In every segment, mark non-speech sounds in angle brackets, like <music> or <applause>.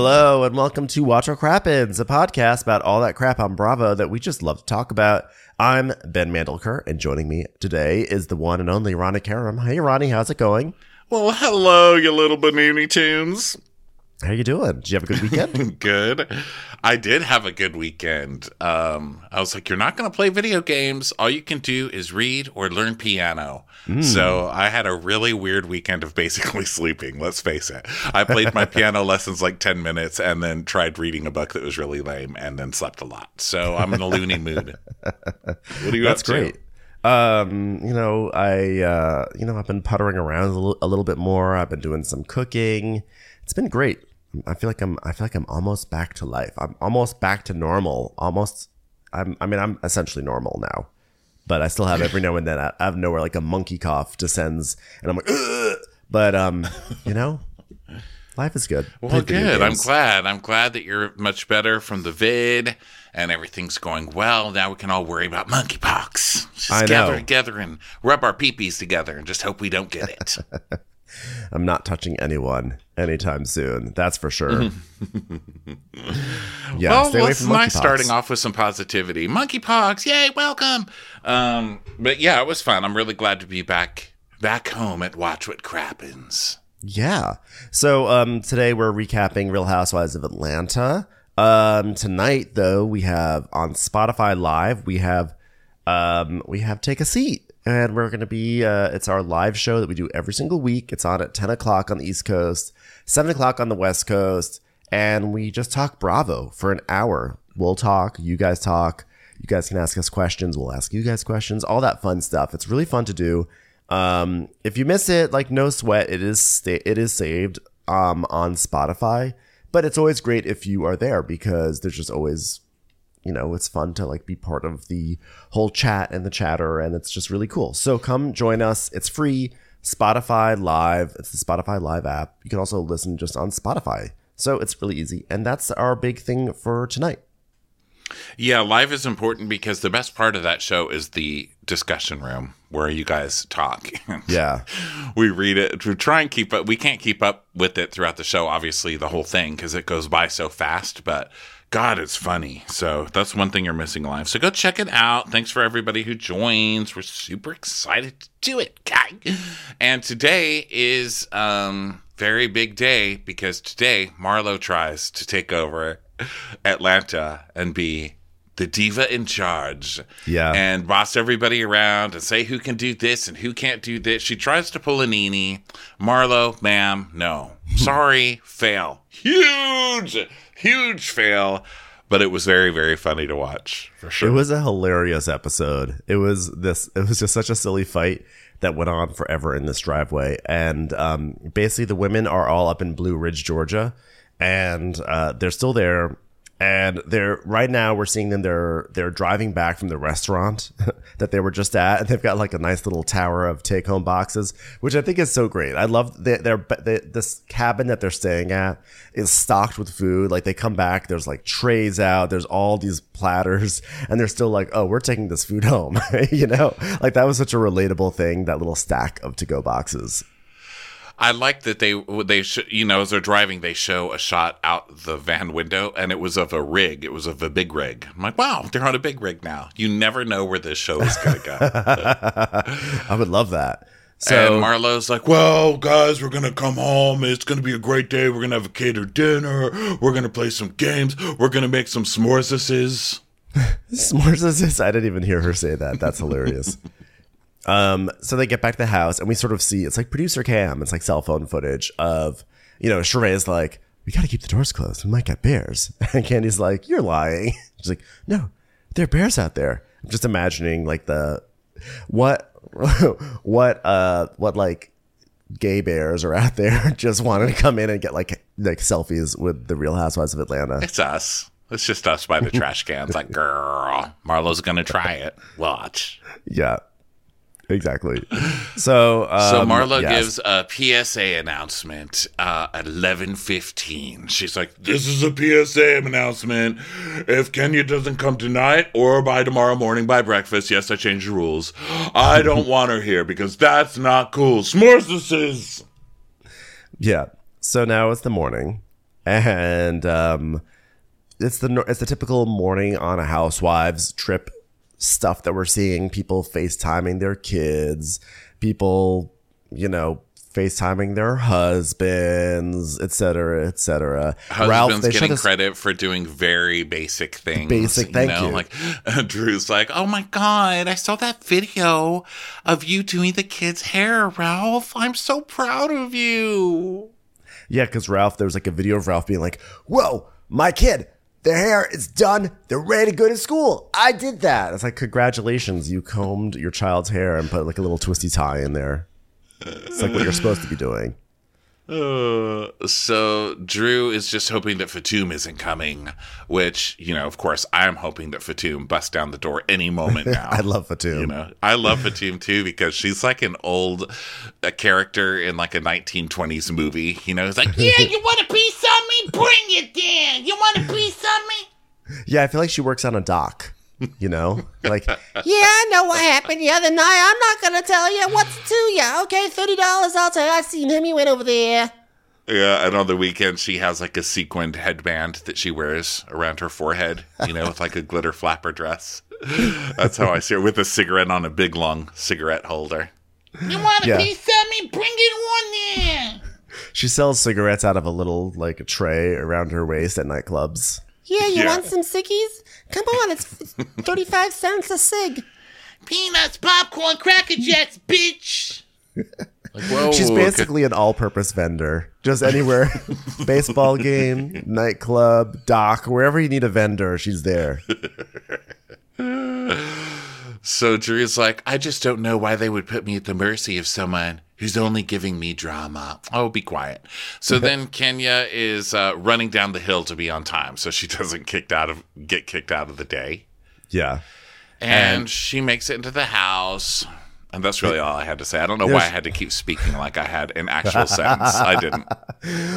Hello and welcome to Watch What Crappens, a podcast about all that crap on Bravo that we just love to talk about. I'm Ben Mandelker, and joining me today is the one and only Ronnie Karam. Hey, Ronnie, how's it going? Well, hello, you little Banoonie Tunes. How you doing? Did you have a good weekend? <laughs> Good. I did have a good weekend. Um, I was like, you're not going to play video games. All you can do is read or learn piano. So I had a really weird weekend of basically <laughs> sleeping. Let's face it. I played my piano lessons like 10 minutes and then tried reading a book that was really lame and then slept a lot. So I'm in a loony <laughs> mood. What are you That's up to? great. Um, you know, I uh, you know, I've been puttering around a little, a little bit more. I've been doing some cooking. It's been great. I feel like I'm I feel like I'm almost back to life. I'm almost back to normal. Almost I'm I mean, I'm essentially normal now. But I still have every now and then out of nowhere like a monkey cough descends and I'm like Ugh! but um, you know, life is good. Well, good. I'm glad. I'm glad that you're much better from the vid and everything's going well. Now we can all worry about monkeypox. Just I gather know. together and rub our peepees together and just hope we don't get it. <laughs> I'm not touching anyone anytime soon. That's for sure. <laughs> yeah, well, stay away it's from nice starting off with some positivity. Monkeypox, yay, welcome. Um, but yeah, it was fun. I'm really glad to be back back home at Watch What Crappens. Yeah. So um, today we're recapping Real Housewives of Atlanta. Um, tonight, though, we have on Spotify Live. We have um, we have Take a Seat, and we're going to be. Uh, it's our live show that we do every single week. It's on at ten o'clock on the East Coast, seven o'clock on the West Coast, and we just talk Bravo for an hour. We'll talk. You guys talk. You guys can ask us questions. We'll ask you guys questions. All that fun stuff. It's really fun to do. Um, if you miss it, like no sweat, it is sta- it is saved um on Spotify. But it's always great if you are there because there's just always, you know, it's fun to like be part of the whole chat and the chatter, and it's just really cool. So come join us. It's free. Spotify Live. It's the Spotify Live app. You can also listen just on Spotify. So it's really easy, and that's our big thing for tonight. Yeah, live is important because the best part of that show is the discussion room where you guys talk. <laughs> Yeah. we read it we try and keep up we can't keep up with it throughout the show obviously the whole thing because it goes by so fast but god it's funny so that's one thing you're missing live so go check it out thanks for everybody who joins we're super excited to do it guy and today is um very big day because today marlo tries to take over atlanta and be the diva in charge Yeah. and boss everybody around and say who can do this and who can't do this. She tries to pull a Nene. Marlo, ma'am, no. Sorry, <laughs> fail. Huge, huge fail. But it was very, very funny to watch for sure. It was a hilarious episode. It was this. It was just such a silly fight that went on forever in this driveway, and um, basically the women are all up in Blue Ridge, Georgia, and uh, they're still there. And they're right now we're seeing them. They're they're driving back from the restaurant <laughs> that they were just at, and they've got like a nice little tower of take home boxes, which I think is so great. I love their, this cabin that they're staying at is stocked with food. Like they come back, there's like trays out, there's all these platters, <laughs> and they're still like, oh, we're taking this food home. <laughs> you know, like that was such a relatable thing. That little stack of to go boxes. I like that they they sh- you know as they're driving they show a shot out the van window and it was of a rig. It was of a big rig. I'm like, wow, they're on a big rig now. You never know where this show is going to go. <laughs> I would love that. So and Marlo's like, well, guys, we're going to come home. It's going to be a great day. We're going to have a catered dinner. We're going to play some games. We're going to make some s'mores. <laughs> S'mores. I didn't even hear her say that. That's hilarious. <laughs> um, so they get back to the house, and we sort of see it's like producer cam. It's like cell phone footage of you know Sheree's like, "We got to keep the doors closed. We might get bears." <laughs> And Kandi's like, "You're lying." <laughs> She's like, "No, there are bears out there." I'm just imagining like the what <laughs> what uh what like gay bears are out there just wanting to come in and get like like selfies with the Real Housewives of Atlanta. It's us. It's just us by the trash cans. Like, girl, Marlo's gonna try it. Watch. Yeah, exactly. So, um, So Marlo yes. gives a PSA announcement uh, at eleven fifteen. She's like, "This is a PSA announcement. If Kenya doesn't come tonight or by tomorrow morning by breakfast, yes, I changed the rules. I <laughs> don't want her here because that's not cool. S'mores Yeah. So now it's the morning, and um, it's the it's the typical morning on a housewives trip stuff that we're seeing. People FaceTiming their kids, people, you know, FaceTiming their husbands, et cetera, et cetera. Husband's they getting us- credit for doing very basic things. Basic, thank you. Like <laughs> Drew's like, "Oh my god, I saw that video of you doing the kid's hair, Ralph. I'm so proud of you." Yeah, because Ralph, there was like a video of Ralph being like, "Whoa, my kid, their hair is done. They're ready to go to school. I did that." It's like, congratulations, you combed your child's hair and put like a little twisty tie in there. It's like what you're supposed to be doing. Uh, <sighs> so Drew is just hoping that Fatum isn't coming, which, you know, of course, I'm hoping that Fatum busts down the door any moment <laughs> now. I love Fatum. You know, I love Fatum too because she's like an old a character in like a 1920s movie. You know, it's like, <laughs> yeah, you want a piece of me? Bring it then. You want a piece of me? Yeah, I feel like she works on a dock. <laughs> You know, like <laughs> Yeah, I know what happened the other night. I'm not gonna tell you what's to you. Okay, thirty dollars. I'll tell you. I seen him. He went over there. Yeah, and on the weekend she has like a sequined headband that she wears around her forehead, you know, with like a glitter flapper dress. <laughs> That's how I see her with a cigarette on a big long cigarette holder. You want a Yeah. piece of me? Bring it on there. she sells cigarettes out of a little like a tray around her waist at nightclubs. Yeah, you Yeah. want some sickies? Come on, it's, it's thirty-five cents a cig. Peanuts, popcorn, cracker jacks, bitch. Like, whoa, She's basically an all-purpose vendor. Just anywhere, <laughs> baseball game, nightclub, dock, wherever you need a vendor, she's there. <laughs> So Drew's like, I just don't know why they would put me at the mercy of someone who's only giving me drama. Oh, be quiet. So <laughs> then Kenya is uh, running down the hill to be on time, so she <laughs> doesn't kicked out of get kicked out of the day. Yeah. And, she makes it into the house. And that's really all I had to say. I don't know why I had to keep speaking like I had an actual sentence. I didn't. <laughs>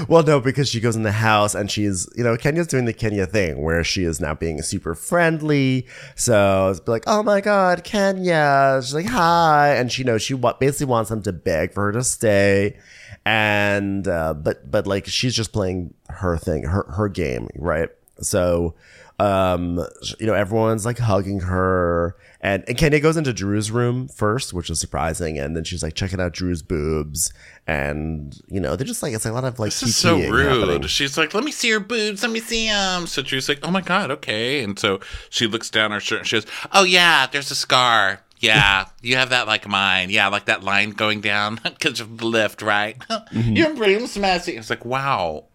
Well, no, because she goes in the house and she's, you know, Kenya's doing the Kenya thing where she is now being super friendly. So it's like, oh my God, Kenya. She's like, hi. And she knows she basically wants them to beg for her to stay. And, uh, but, but like she's just playing her thing, her, her game, right? So, um, you know, everyone's like hugging her. And, and Kenya goes into Drew's room first, which is surprising. And then she's like checking out Drew's boobs. And, you know, they're just like, it's a lot of like, This is so rude. happening. She's like, let me see your boobs. Let me see them. So Drew's like, oh my God, okay. And so she looks down her shirt and she goes, oh yeah, there's a scar. Yeah, <laughs> you have that like mine. Yeah, like that line going down <laughs> because of the lift, right? <laughs> Your boobs messy. It's like, wow,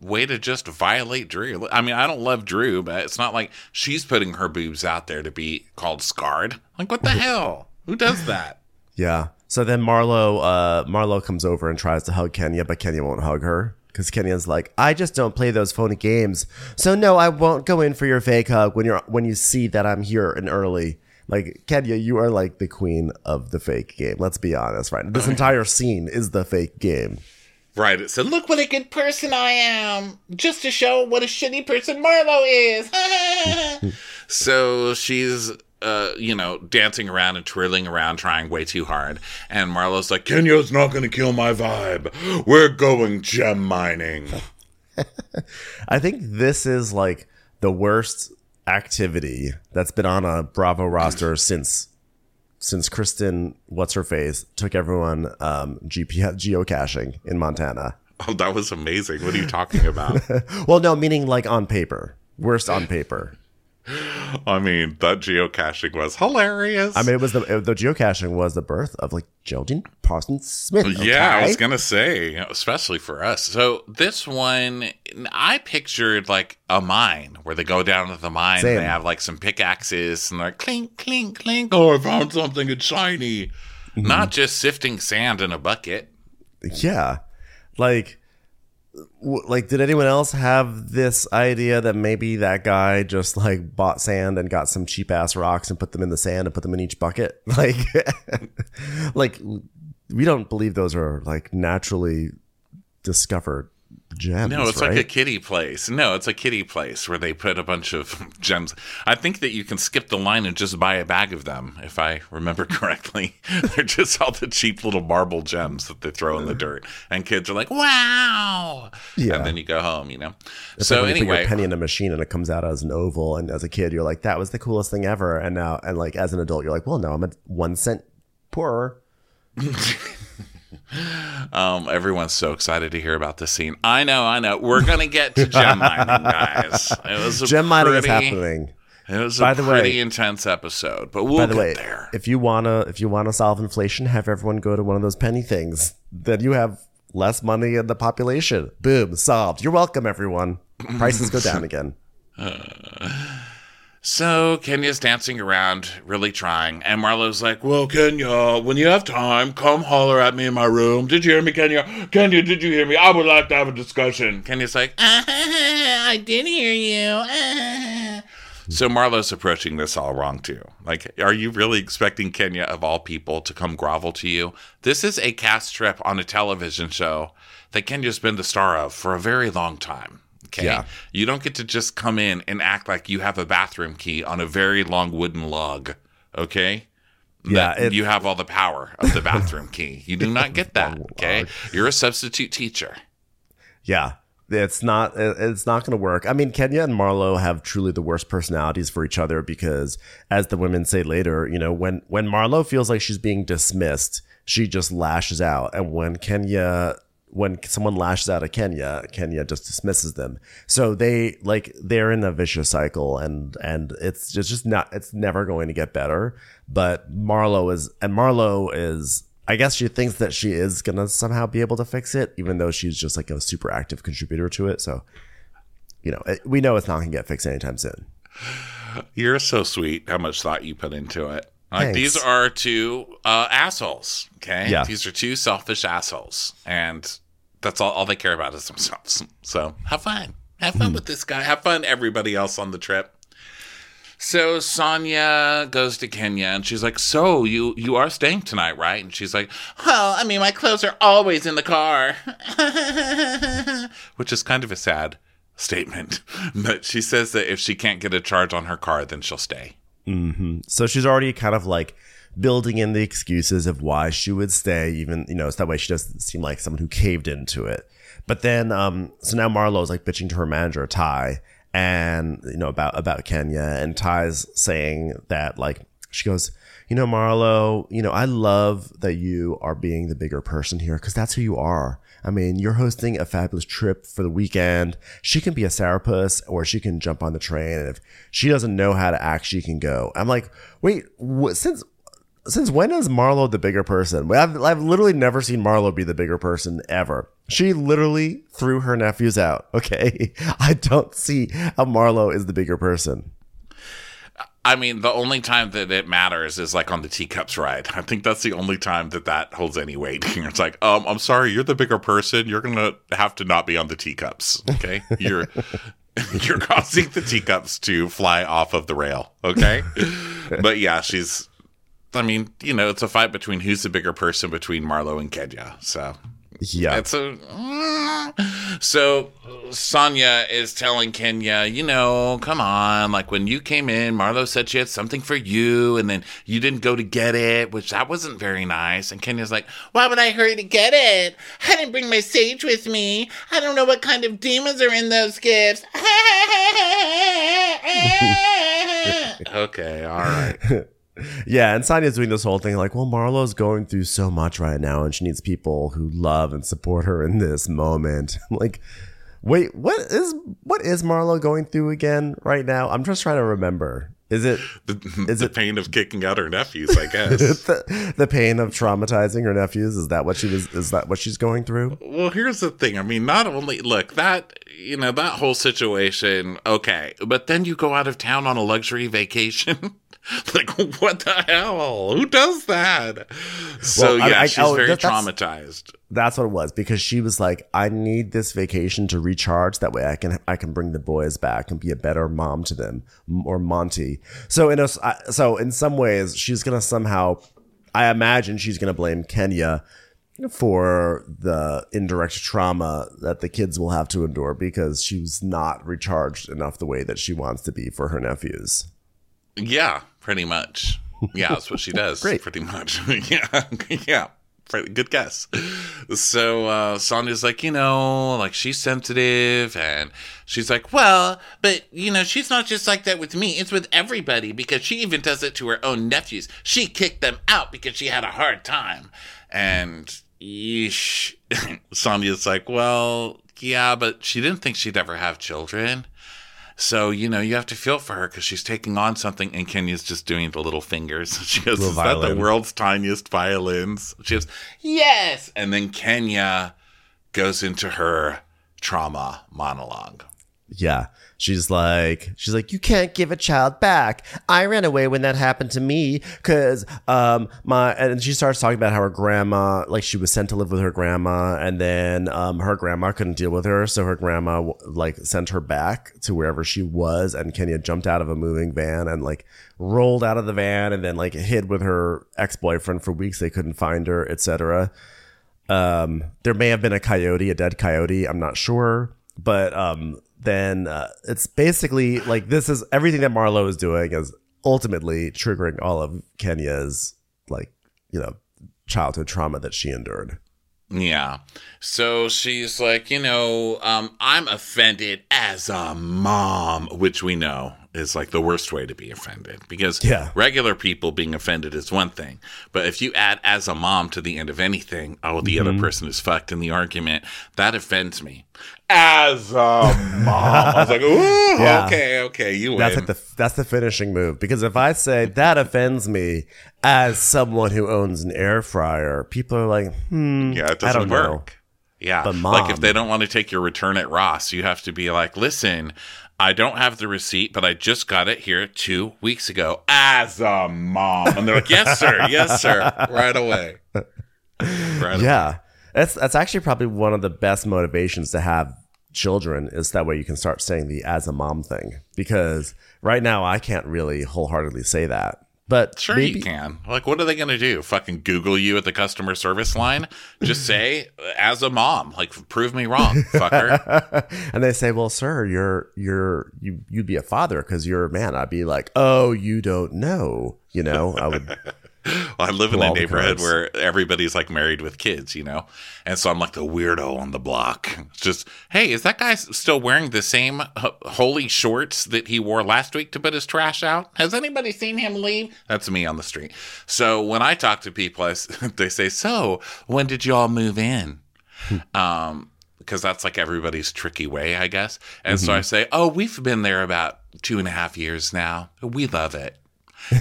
way to just violate Drew. I mean, I don't love Drew, but it's not like she's putting her boobs out there to be called scarred. Like, what the <laughs> hell? Who does that? Yeah. So then Marlo, uh, Marlo comes over and tries to hug Kenya, but Kenya won't hug her because Kenya's like, I just don't play those phony games. So no, I won't go in for your fake hug when you're when you see that I'm here and early. Like Kenya, you are like the queen of the fake game. Let's be honest, right? This <laughs> entire scene is the fake game. Right. It said, Look what a good person I am. Just to show what a shitty person Marlo is. <laughs> So she's, uh, you know, dancing around and twirling around, trying way too hard. And Marlo's like, Kenya's not going to kill my vibe. We're going gem mining. <laughs> I think this is like the worst activity that's been on a Bravo roster since since Kristen, what's her face, took everyone um, GPS geocaching in Montana. Oh, that was amazing. What are you talking about? <laughs> Well, no, meaning like on paper, worst on paper. I mean, that geocaching was hilarious. I mean, it was the the geocaching was the birth of like Geraldine Parsons Smith. Yeah, I was gonna say, especially for us. So this one, I pictured like a mine where they go down to the mine Same. and they have like some pickaxes and they're clink, clink, clink. Oh, I found something. It's shiny. Mm-hmm. Not just sifting sand in a bucket. Yeah. Like, like, did anyone else have this idea that maybe that guy just like bought sand and got some cheap ass rocks and put them in the sand and put them in each bucket? <laughs> Like, like we don't believe those are like naturally discovered gems. No, it's right? like a kitty place. No, it's a kitty place where they put a bunch of <laughs> gems. I think that you can skip the line and just buy a bag of them, if I remember <laughs> correctly. <laughs> They're just all the cheap little marble gems that they throw in the dirt. And kids are like, wow. Yeah. And then you go home, you know? It's so like when you put anyway, your penny in a machine and it comes out as an oval, and as a kid, you're like, "That was the coolest thing ever." And now, and like as an adult, you're like, "Well, no, I'm a one cent poorer." <laughs> um, everyone's so excited to hear about this scene. I know, I know. We're going to get to gem mining, guys. It was a Gem mining pretty, is happening. It was By a the way- pretty intense episode, but we'll By the get way, there. if you wanna if you wanna solve inflation, have everyone go to one of those penny things. Then you have less money in the population. Boom, solved. You're welcome, everyone. Prices go down <laughs> again. <laughs> So Kenya's dancing around, really trying, and Marlo's like, "Well, Kenya, when you have time, come holler at me in my room. Did you hear me, Kenya? Kenya, did you hear me? I would like to have a discussion." Kenya's like, <laughs> I did hear you. <laughs> So Marlo's approaching this all wrong too. Like, are you really expecting Kenya of all people to come grovel to you? This is a cast trip on a television show that Kenya's been the star of for a very long time. Okay. Yeah. You don't get to just come in and act like you have a bathroom key on a very long wooden log. Okay. Yeah, it- you have all the power of the bathroom key. You do not get <laughs> that. Okay. You're a substitute teacher. Yeah. It's not it's not going to work. I mean, Kenya and Marlo have truly the worst personalities for each other because as the women say later, you know, when when Marlo feels like she's being dismissed, she just lashes out and when Kenya when someone lashes out at Kenya, Kenya just dismisses them. So they like they're in a vicious cycle and and it's just, just not it's never going to get better. But Marlo is and Marlo is I guess she thinks that she is gonna somehow be able to fix it, even though she's just like a super active contributor to it. So, you know, it, we know it's not gonna get fixed anytime soon. You're so sweet. How much thought you put into it. Like Thanks. these are two uh, assholes. Okay. Yeah. These are two selfish assholes, and that's all. All they care about is themselves. So have fun. Have fun hmm. with this guy. Have fun, everybody else on the trip. So Sanya goes to Kenya and she's like, "So you you are staying tonight, right?" And she's like, Well, I mean, my clothes are always in the car. <laughs> which is kind of a sad statement, <laughs> but she says that if she can't get a charge on her car, then she'll stay. Mm-hmm. So she's already kind of like building in the excuses of why she would stay, even you know, so that way she doesn't seem like someone who caved into it. But then, um, so now Marlo's like bitching to her manager Ty, and you know about about Kenya, and Ty's saying that like she goes, you know, Marlo, you know, I love that you are being the bigger person here because that's who you are. I mean, you're hosting a fabulous trip for the weekend. She can be a sourpuss or she can jump on the train. And if she doesn't know how to act, she can go. I'm like, wait, what, since since when is Marlo the bigger person? I've, I've literally never seen Marlo be the bigger person ever. She literally threw her nephews out. <laughs> Okay. I don't see how Marlo is the bigger person. I mean, the only time that it matters is like on the teacups ride. I think that's the only time that that holds any weight. <laughs> It's like, um, I'm sorry, you're the bigger person. You're gonna have to not be on the teacups. Okay, <laughs> you're you're causing the teacups to fly off of the rail. Okay, but yeah, she's. I mean, you know, it's a fight between who's the bigger person between Marlo and Kenya. So Yeah. it's a so Sanya is telling Kenya, you know, come on, like when you came in, Marlo said she had something for you, and then you didn't go to get it, which that wasn't very nice. And Kenya's like, Why would I hurry to get it? I didn't bring my sage with me. I don't know what kind of demons are in those gifts. <laughs> <laughs> okay, all right. <laughs> Yeah, and Sanya's doing this whole thing like, well, Marlo's going through so much right now, and she needs people who love and support her in this moment. <laughs> I'm like, wait, what is what is Marlo going through again right now? I'm just trying to remember. Is it The, <laughs> Is the it- pain of kicking out her nephews, I guess. <laughs> the, the pain of traumatizing her nephews? Is that what she was? Is that what she's going through? Well, here's the thing. I mean, not only look that you know that whole situation, okay, but then you go out of town on a luxury vacation. <laughs> like what the hell? Who does that? So Well, I- yeah, I- she's oh, very that- that's- traumatized. That's what it was because she was like, I need this vacation to recharge. That way, I can I can bring the boys back and be a better mom to them or Monty. So in a I- so in some ways, she's gonna somehow, I imagine she's gonna blame Kenya for the indirect trauma that the kids will have to endure because she was not recharged enough the way that she wants to be for her nephews. Yeah, pretty much. Yeah, that's what she <laughs> does. Great. Pretty much. <laughs> yeah. <laughs> Yeah. Pretty good guess. So uh, Sanya's like, you know, like she's sensitive, and she's like, well, but you know, she's not just like that with me. It's with everybody because she even does it to her own nephews. She kicked them out because she had a hard time, and yeesh. Sanya's like, well, yeah, but she didn't think she'd ever have children. So, you know, you have to feel for her because she's taking on something, and Kenya's just doing the little fingers. <laughs> She goes, Little Is that the world's tiniest violins? She goes, Yes. And then Kenya goes into her trauma monologue. Yeah. She's like, she's like, you can't give a child back. I ran away when that happened to me because um my and she starts talking about how her grandma, like she was sent to live with her grandma, and then um her grandma couldn't deal with her, so her grandma like sent her back to wherever she was, and Kenya jumped out of a moving van and like rolled out of the van and then like hid with her ex boyfriend for weeks. They couldn't find her, etc. Um, there may have been a coyote, a dead coyote. I'm not sure, but um, then uh, it's basically like this is everything that Marlo is doing is ultimately triggering all of Kenya's like you know childhood trauma that she endured. Yeah. So she's like, you know, um, I'm offended as a mom, which we know is like the worst way to be offended because Yeah. regular people being offended is one thing. But if you add as a mom to the end of anything, oh, the other person is fucked in the argument, that offends me. As a mom. I was like, <laughs> ooh, Yeah. okay, okay, you win. That's like the that's the finishing move because if I say that offends me as someone who owns an air fryer, people are like, hmm, Yeah, it doesn't don't know. work. Yeah. But like if they don't want to take your return at Ross, you have to be like, listen, I don't have the receipt, but I just got it here two weeks ago as a mom. And they're like, yes, sir. Yes, sir. <laughs> Right away. Right away. That's that's actually probably one of the best motivations to have children is that way you can start saying the as a mom thing because right now I can't really wholeheartedly say that. But Sure, maybe, you can. Like, what are they going to do? Fucking Google you at the customer service line? Just <laughs> say, as a mom, like, prove me wrong, fucker. <laughs> and they say, "Well, sir, you're you're you you'd be a father because you're a man." I'd be like, "Oh, you don't know." You know, I would. I live in a neighborhood where everybody's like married with kids, you know? And so I'm like the weirdo on the block. It's just, hey, is that guy still wearing the same uh, holy shorts that he wore last week to put his trash out? Has anybody seen him leave? That's me on the street. So when I talk to people, I <laughs> they say, so when did y'all move in? um, because that's like everybody's tricky way, I guess. And so I say, oh, we've been there about two and a half years now. We love it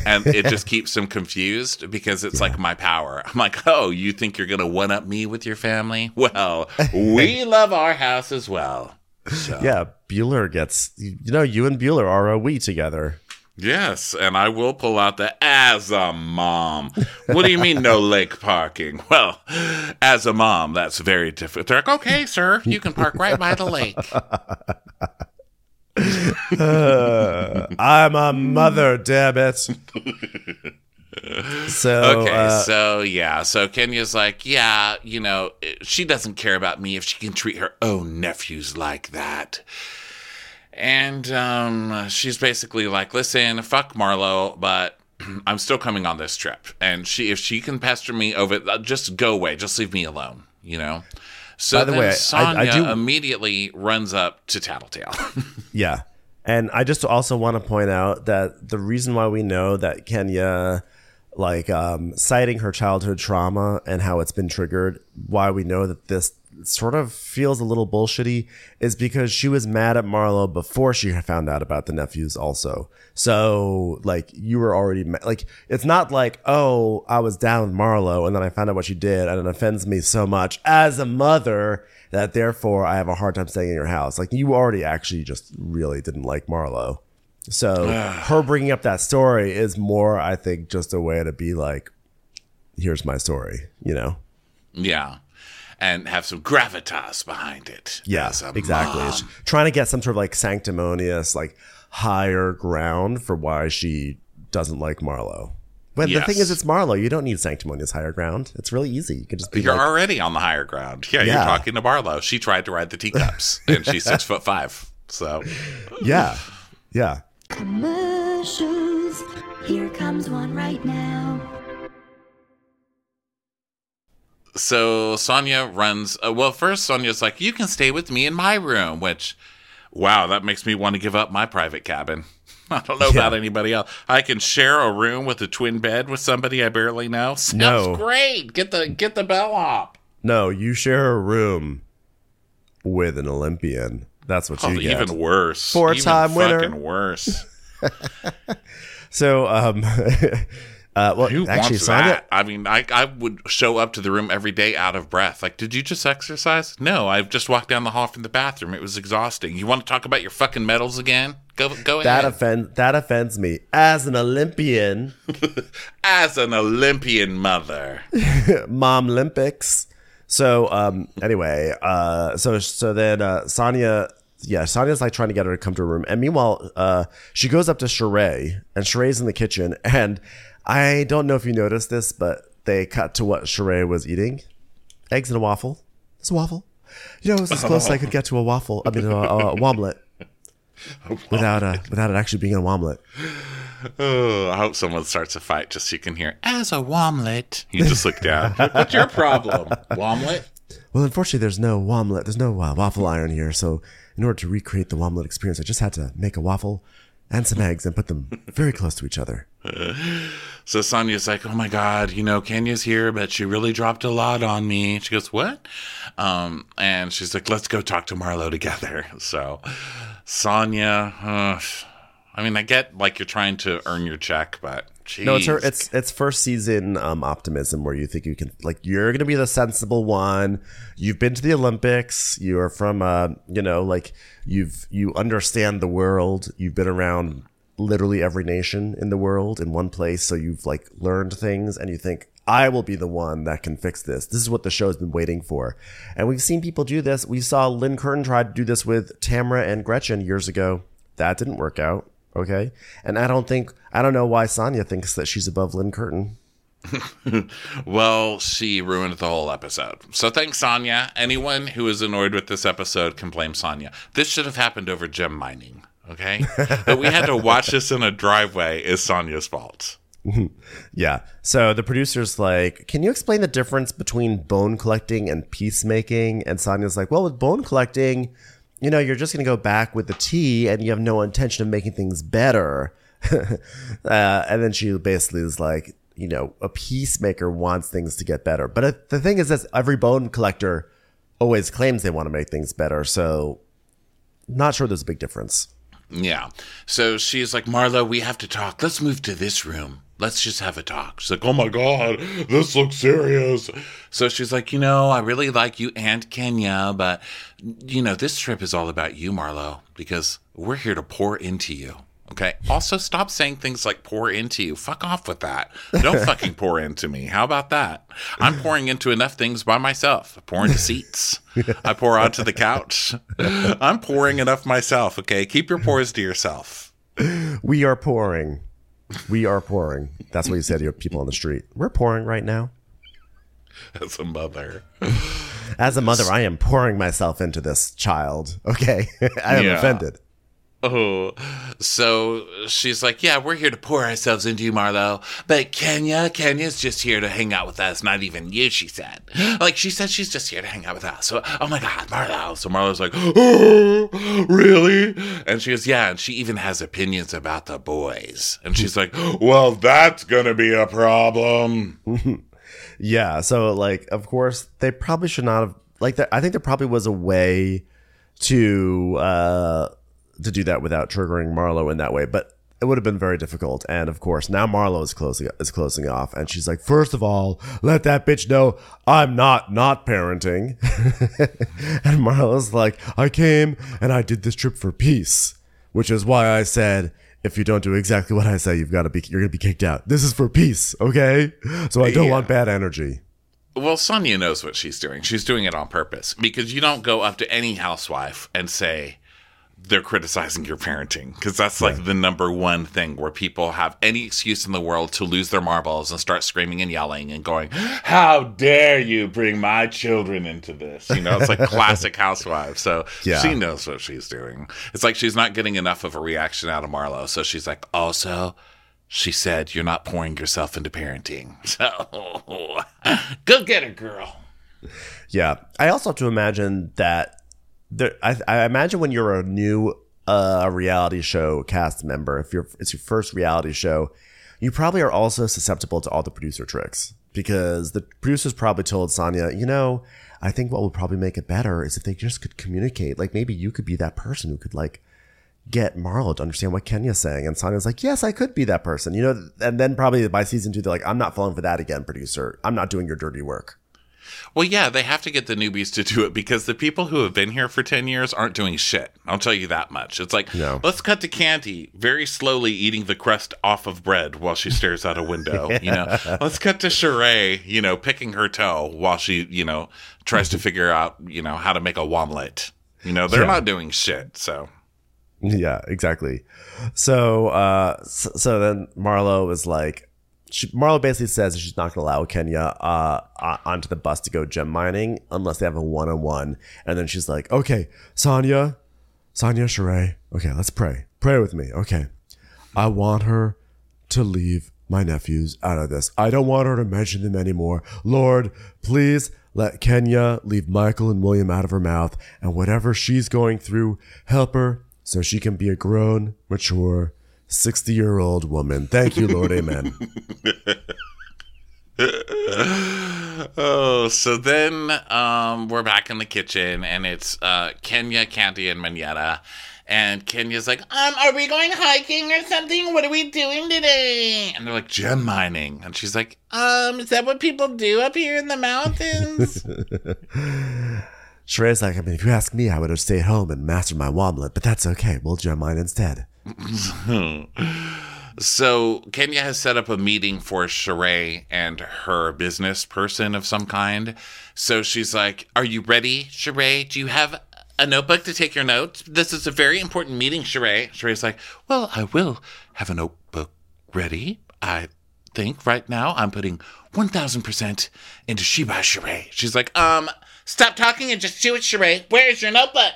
and it just keeps them confused because it's like my power. I'm like, oh, you think you're gonna one up me with your family? Well, we <laughs> love our house as well. So, Yeah, Bueller gets. You know, you and Bueller are a we together. yes, and I will pull out the as a mom. What do you mean no <laughs> lake parking? Well, as a mom, that's very difficult. They're like, okay, sir, you can park right by the lake. <laughs> Uh, I'm a mother, damn it. So Okay, uh, so yeah, so Kenya's like, yeah, you know, she doesn't care about me if she can treat her own nephews like that. And um, she's basically like, listen, fuck Marlo, but <clears throat> I'm still coming on this trip. And she, if she can pester me over, uh, just go away, just leave me alone, you know. So By the way, I- I Sanya do- immediately runs up to Tattletale. <laughs> Yeah. And I just also want to point out that the reason why we know that Kenya, like, um, citing her childhood trauma and how it's been triggered, why we know that this sort of feels a little bullshitty is because she was mad at Marlo before she found out about the nephews also. So, like, you were already, ma- like, it's not like, oh, I was down with Marlo and then I found out what she did and it offends me so much as a mother that therefore I have a hard time staying in your house. Like, you already actually just really didn't like Marlo. So <sighs> her bringing up that story is more, I think, just a way to be like, "Here's my story," you know? Yeah. And have some gravitas behind it. Yeah, exactly. It's trying to get some sort of like sanctimonious, like higher ground for why she doesn't like Marlo. But the thing is, it's Marlo. You don't need sanctimonious higher ground. It's really easy. You can just be You're like, already on the higher ground. Yeah, Yeah. you're talking to Barlow. She tried to ride the teacups, and she's six <laughs> foot five. So yeah, yeah. Commercials. Here comes one right now. So Sanya runs. Uh, well, first Sanya's like, "You can stay with me in my room," which, wow, that makes me want to give up my private cabin. <laughs> I don't know about anybody else. I can share a room with a twin bed with somebody I barely know. <laughs> Sounds No. great. Get the get the bellhop. No, you share a room with an Olympian. That's what Oh, you get. even worse. Four-time winner. Fucking worse. <laughs> So, um, uh, well, Who actually, wants that? I mean, I, I would show up to the room every day out of breath. Like, did you just exercise? No, I've just walked down the hall from the bathroom. It was exhausting. You want to talk about your fucking medals again? Go, go that ahead. offends that offends me as an Olympian, <laughs> As an Olympian mother, <laughs> mom Olympics. So, um, anyway, uh, so so then uh, Sanya, yeah, Sanya's like trying to get her to come to her room, and meanwhile, uh, she goes up to Sheree, and Sheree's in the kitchen, and I don't know if you noticed this, but they cut to what Sheree was eating: eggs and a waffle. It's a waffle. You know, it was as close as I could get to a waffle. I mean, a, a, womlet. <laughs> Without a without it actually being a womlet. oh, I hope someone starts a fight just so you can hear as a womlet. You just look down. <laughs> What's your problem, womlet? Well, unfortunately, there's no womlet. There's no uh, waffle iron here. So, in order to recreate the womlet experience, I just had to make a waffle and some eggs and put them very close to each other. <laughs> So Sanya's like, "Oh my God, you know, Kenya's here, but she really dropped a lot on me." She goes, "What?" Um, and she's like, "Let's go talk to Marlo together." So Sanya, uh, I mean, I get like you're trying to earn your check, but No, it's her. It's it's first season um, optimism where you think you can like you're gonna be the sensible one. You've been to the Olympics. You are from uh, you know, like you've you understand the world. You've been around literally every nation in the world in one place. So you've like learned things, and you think I will be the one that can fix this. This is what the show's been waiting for, and we've seen people do this. We saw Lynne Curtin try to do this with Tamra and Gretchen years ago. That didn't work out. Okay. And I don't think, I don't know why Sanya thinks that she's above Lynne Curtin. <laughs> Well, she ruined the whole episode. So thanks, Sanya. Anyone who is annoyed with this episode can blame Sanya. This should have happened over gem mining. Okay, that we had to watch this in a driveway is Sanya's fault. Yeah. So the producer's like, Can you explain the difference between bone collecting and peacemaking? And Sanya's like, Well, with bone collecting, you know, you're just going to go back with the tea and you have no intention of making things better. <laughs> uh, and then she basically is like, You know, a peacemaker wants things to get better. But uh, the thing is, that every bone collector always claims they want to make things better. So, not sure there's a big difference. Yeah. So she's like, Marlo, we have to talk. Let's move to this room. Let's just have a talk. She's like, oh my God, this looks serious. So she's like, you know, I really like you and Kenya, but, you know, this trip is all about you, Marlo, because we're here to pour into you. Okay. Also, stop saying things like pour into you. Fuck off with that. Don't <laughs> fucking pour into me. How about that? I'm pouring into enough things by myself. I pour into seats. I pour onto the couch. I'm pouring enough myself. Okay. Keep your pours to yourself. We are pouring. We are pouring. That's what you said to your people on the street. We're pouring right now. As a mother. As a mother, I am pouring myself into this child. Okay. <laughs> I am Yeah. offended. Oh, <laughs> so she's like, yeah, we're here to pour ourselves into you, Marlo. But Kenya, Kenya's just here to hang out with us. Not even you, she said. Like, she said she's just here to hang out with us. So, oh my God, Marlo. So Marlo's like, oh, <gasps> really? And she goes, yeah. And she even has opinions about the boys. And she's like, <laughs> well, that's going to be a problem. <laughs> Yeah. So, like, of course, they probably should not have. Like, I think there probably was a way to uh to do that without triggering Marlo in that way, but it would have been very difficult. And of course, now Marlo is closing is closing off, and she's like, first of all, let that bitch know I'm not not parenting. <laughs> and Marlo's like, I came and I did this trip for peace, which is why I said if you don't do exactly what I say, you've got to be you're gonna be kicked out. This is for peace, okay? So I don't Yeah. want bad energy. Well, Sanya knows what she's doing. She's doing it on purpose because you don't go up to any housewife and say they're criticizing your parenting because that's like the number one thing where people have any excuse in the world to lose their marbles and start screaming and yelling and going, "How dare you bring my children into this?" You know, it's like classic <laughs> housewives. So Yeah. she knows what she's doing. It's like she's not getting enough of a reaction out of Marlo, so she's like, also. She said, "You're not pouring yourself into parenting." <laughs> So, go get her, girl. Yeah, I also have to imagine that there. I, I imagine when you're a new uh, reality show cast member, if you're it's your first reality show, you probably are also susceptible to all the producer tricks because the producers probably told Sanya, you know, I think what would probably make it better is if they just could communicate. Like maybe you could be that person who could like get Marlo to understand what Kenya's saying. And Sanya's like, yes, I could be that person, you know. And then probably by season two, they're like, I'm not falling for that again, producer. I'm not doing your dirty work. Well, yeah, they have to get the newbies to do it because the people who have been here for 10 years aren't doing shit. I'll tell you that much. It's like, No. let's cut to Kandi very slowly eating the crust off of bread while she stares out a window. <laughs> You know, let's cut to Sheree, you know, picking her toe while she, you know, tries to figure out, you know, how to make a omelet. You know, they're Yeah. not doing shit. So, Yeah, exactly. So, uh, so, so then Marlo is like, she, Marlo basically says she's not going to allow Kenya uh, onto the bus to go gem mining unless they have a one on one. And then she's like, okay, Sanya, Sanya Sheree, okay, let's pray. Pray with me. Okay. I want her to leave my nephews out of this. I don't want her to mention them anymore. Lord, please let Kenya leave Michael and William out of her mouth, and whatever she's going through, help her so she can be a grown, mature, 60 year old woman. Thank you, Lord. Amen. <laughs> oh, so then um, we're back in the kitchen and it's uh, Kenya, Kandi, and Monyetta. And Kenya's like, Um, are we going hiking or something? What are we doing today? and they're like, gem mining. And she's like, Um, is that what people do up here in the mountains? <laughs> Sheree's like, I mean, if you ask me, I would have stayed home and mastered my womlet, but that's okay. We'll gem mine instead. <laughs> So Kenya has set up a meeting for Sheree and her business person of some kind. So she's like, Are you ready, Sheree? Do you have a notebook to take your notes? This is a very important meeting, Sheree. Sheree's like, Well, I will have a notebook ready. I think right now I'm putting 1000% into She by Sheree. She's like, Um, Stop talking and just do it, Sheree. Where's your notebook?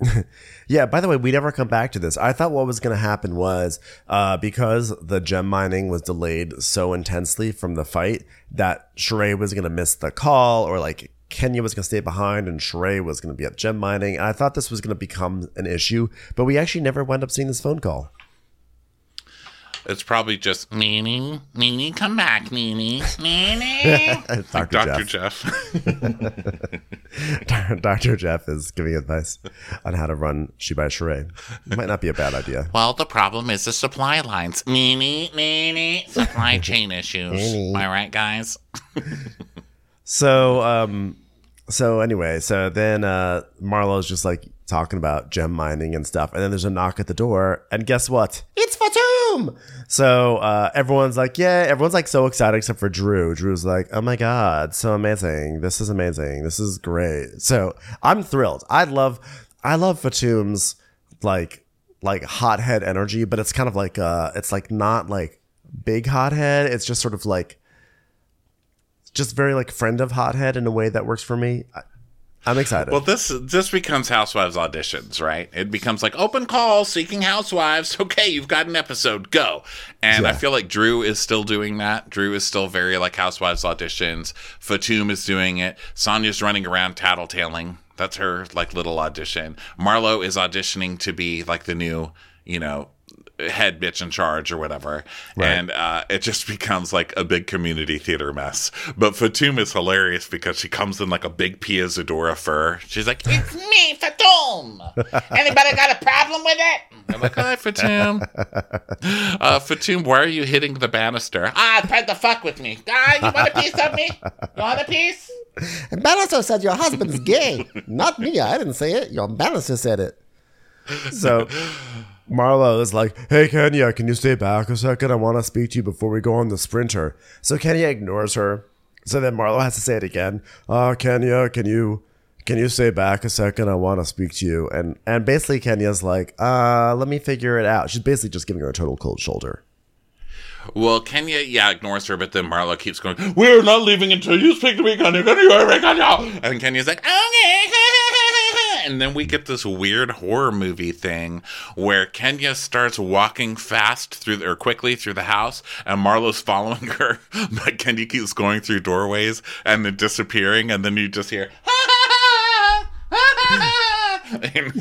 <laughs> Yeah, by the way, we never come back to this. I thought what was going to happen was uh, because the gem mining was delayed so intensely from the fight that Sheree was going to miss the call or like Kenya was going to stay behind and Sheree was going to be at gem mining. And I thought this was going to become an issue, but we actually never wound up seeing this phone call. It's probably just Nene, Nene, come back, Nene. Nene. Dr. Dr. Jeff. Jeff. <laughs> Dr. Jeff is giving advice on how to run She by Sheree. Might not be a bad idea. well, the problem is the supply lines. Nene, Nene. Supply <laughs> chain issues. Am I right, guys? <laughs> So, um, so anyway, so then uh, Marlo's just like talking about gem mining and stuff, and then there's a knock at the door, and guess what? It's Fatum. So uh, everyone's like, yeah, everyone's like so excited except for Drew. Drew's like, oh my god, so amazing! This is amazing. This is great. So I'm thrilled. I love, I love Fatum's like like hothead energy, but it's kind of like uh, it's like not like big hothead. It's just sort of like just very like friend of hothead in a way that works for me. I'm excited. Well, this this becomes Housewives auditions, right? It becomes like open call, seeking housewives. <laughs> Okay, you've got an episode, go. And I feel like Drew is still doing that. Drew is still very like Housewives auditions. Fatum is doing it. Sanya's running around tattletaling. That's her like little audition. Marlo is auditioning to be like the new, you know, head bitch in charge or whatever. And uh, it just <laughs> becomes like a big community theater mess. But Fatum is hilarious because she comes in like a big Pia Zadora fur. She's like, It's <laughs> me, Fatum. Anybody got a problem with it? I'm like, hi, Fatum. <laughs> uh, Fatum, why are you hitting the banister? Ah, tried to fuck with me. Ah, you want a piece of me? You want a piece? And Bannister said your husband's gay. Not me. I didn't say it. Your Bannister said it. so Marlo is like, "Hey Kenya, can you stay back a second? I want to speak to you before we go on the sprinter." So Kenya ignores her. So then Marlo has to say it again. Uh, Kenya, can you can you stay back a second? I want to speak to you. And and basically Kenya's like, uh, let me figure it out. She's basically just giving her a total cold shoulder. Well, Kenya, yeah, ignores her, but then Marlo keeps going, We're not leaving until you speak to me, Kenya, Kenya, Kenya. And Kenya's like, Okay. And then we get this weird horror movie thing where Kenya starts walking fast through or quickly through the house, and Marlo's following <laughs> her, but Kenya keeps going through doorways and then disappearing, and then you just hear, <laughs> in,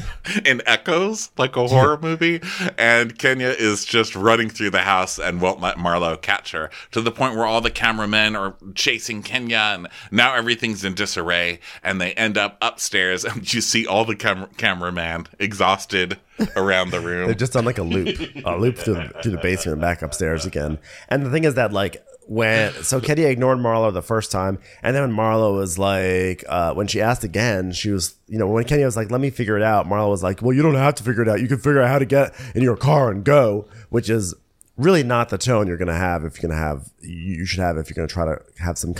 in echoes like a horror <laughs> movie and kenya is just running through the house and won't let marlo catch her to the point where all the cameramen are chasing kenya and now everything's in disarray and they end up upstairs <laughs> and you see all the cam- cameraman exhausted around the room They're just on like a loop, a loop through the, through the basement and back upstairs again. And the thing is that like when so Kenya ignored Marlo the first time, and then when Marlo was like, uh, when she asked again, she was, you know, when Kenya was like, "Let me figure it out," Marlo was like, "Well, you don't have to figure it out. You can figure out how to get in your car and go," which is really not the tone you're gonna have if you're gonna have you should have if you're gonna try to have some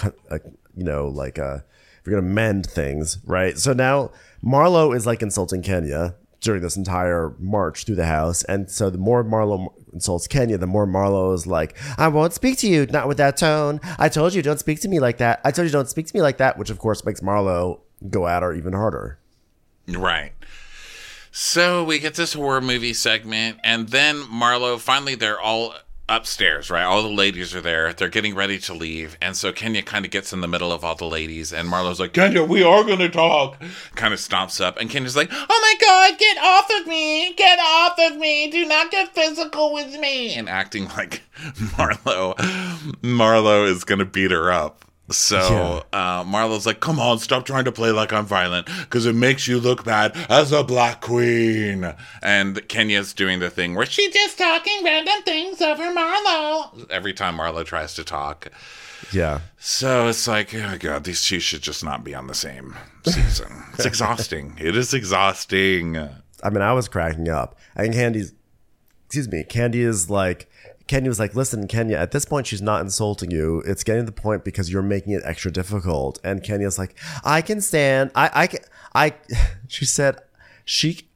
you know like uh if you're gonna mend things right so now marlo is like insulting kenya during this entire march through the house and so the more marlo insults kenya the more marlo is like i won't speak to you not with that tone. I told you don't speak to me like that. I told you don't speak to me like that which of course makes marlo go at her even harder. Right. So we get this horror movie segment, and then Marlo finally they're all upstairs, right? All the ladies are there. They're getting ready to leave. And so Kenya kind of gets in the middle of all the ladies, and Marlo's like, Kenya, we are going to talk. Kind of stomps up, and Kenya's like, Oh my god, get off of me! Get off of me! Do not get physical with me! and acting like <laughs> Marlo, Marlo is going to beat her up. So uh, Marlo's like, come on, stop trying to play like I'm violent because it makes you look bad as a black queen. And Kenya's doing the thing where she She just talking random things over Marlo. every time Marlo tries to talk. yeah So it's like, oh god, these two should just not be on the same season. <laughs> It's exhausting. It is exhausting. I mean, I was cracking up. I think Kandi's, excuse me, Kandi is like, Kandi was like, listen, Kenya, at this point, she's not insulting you. It's getting to the point because you're making it extra difficult. And Kenya's like, I can stand, I, I can, I, <laughs> she said, she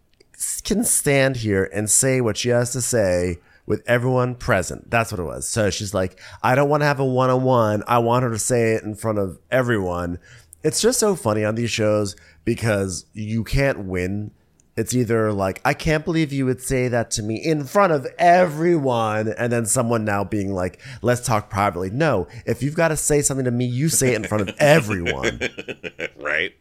can stand here and say what she has to say with everyone present. That's what it was. So she's like, I don't want to have a one on one. I want her to say it in front of everyone. It's just so funny on these shows because you can't win. It's either like, I can't believe you would say that to me in front of everyone, and then someone now being like, let's talk privately. No, if you've got to say something to me, you say it in front of <laughs> everyone. right?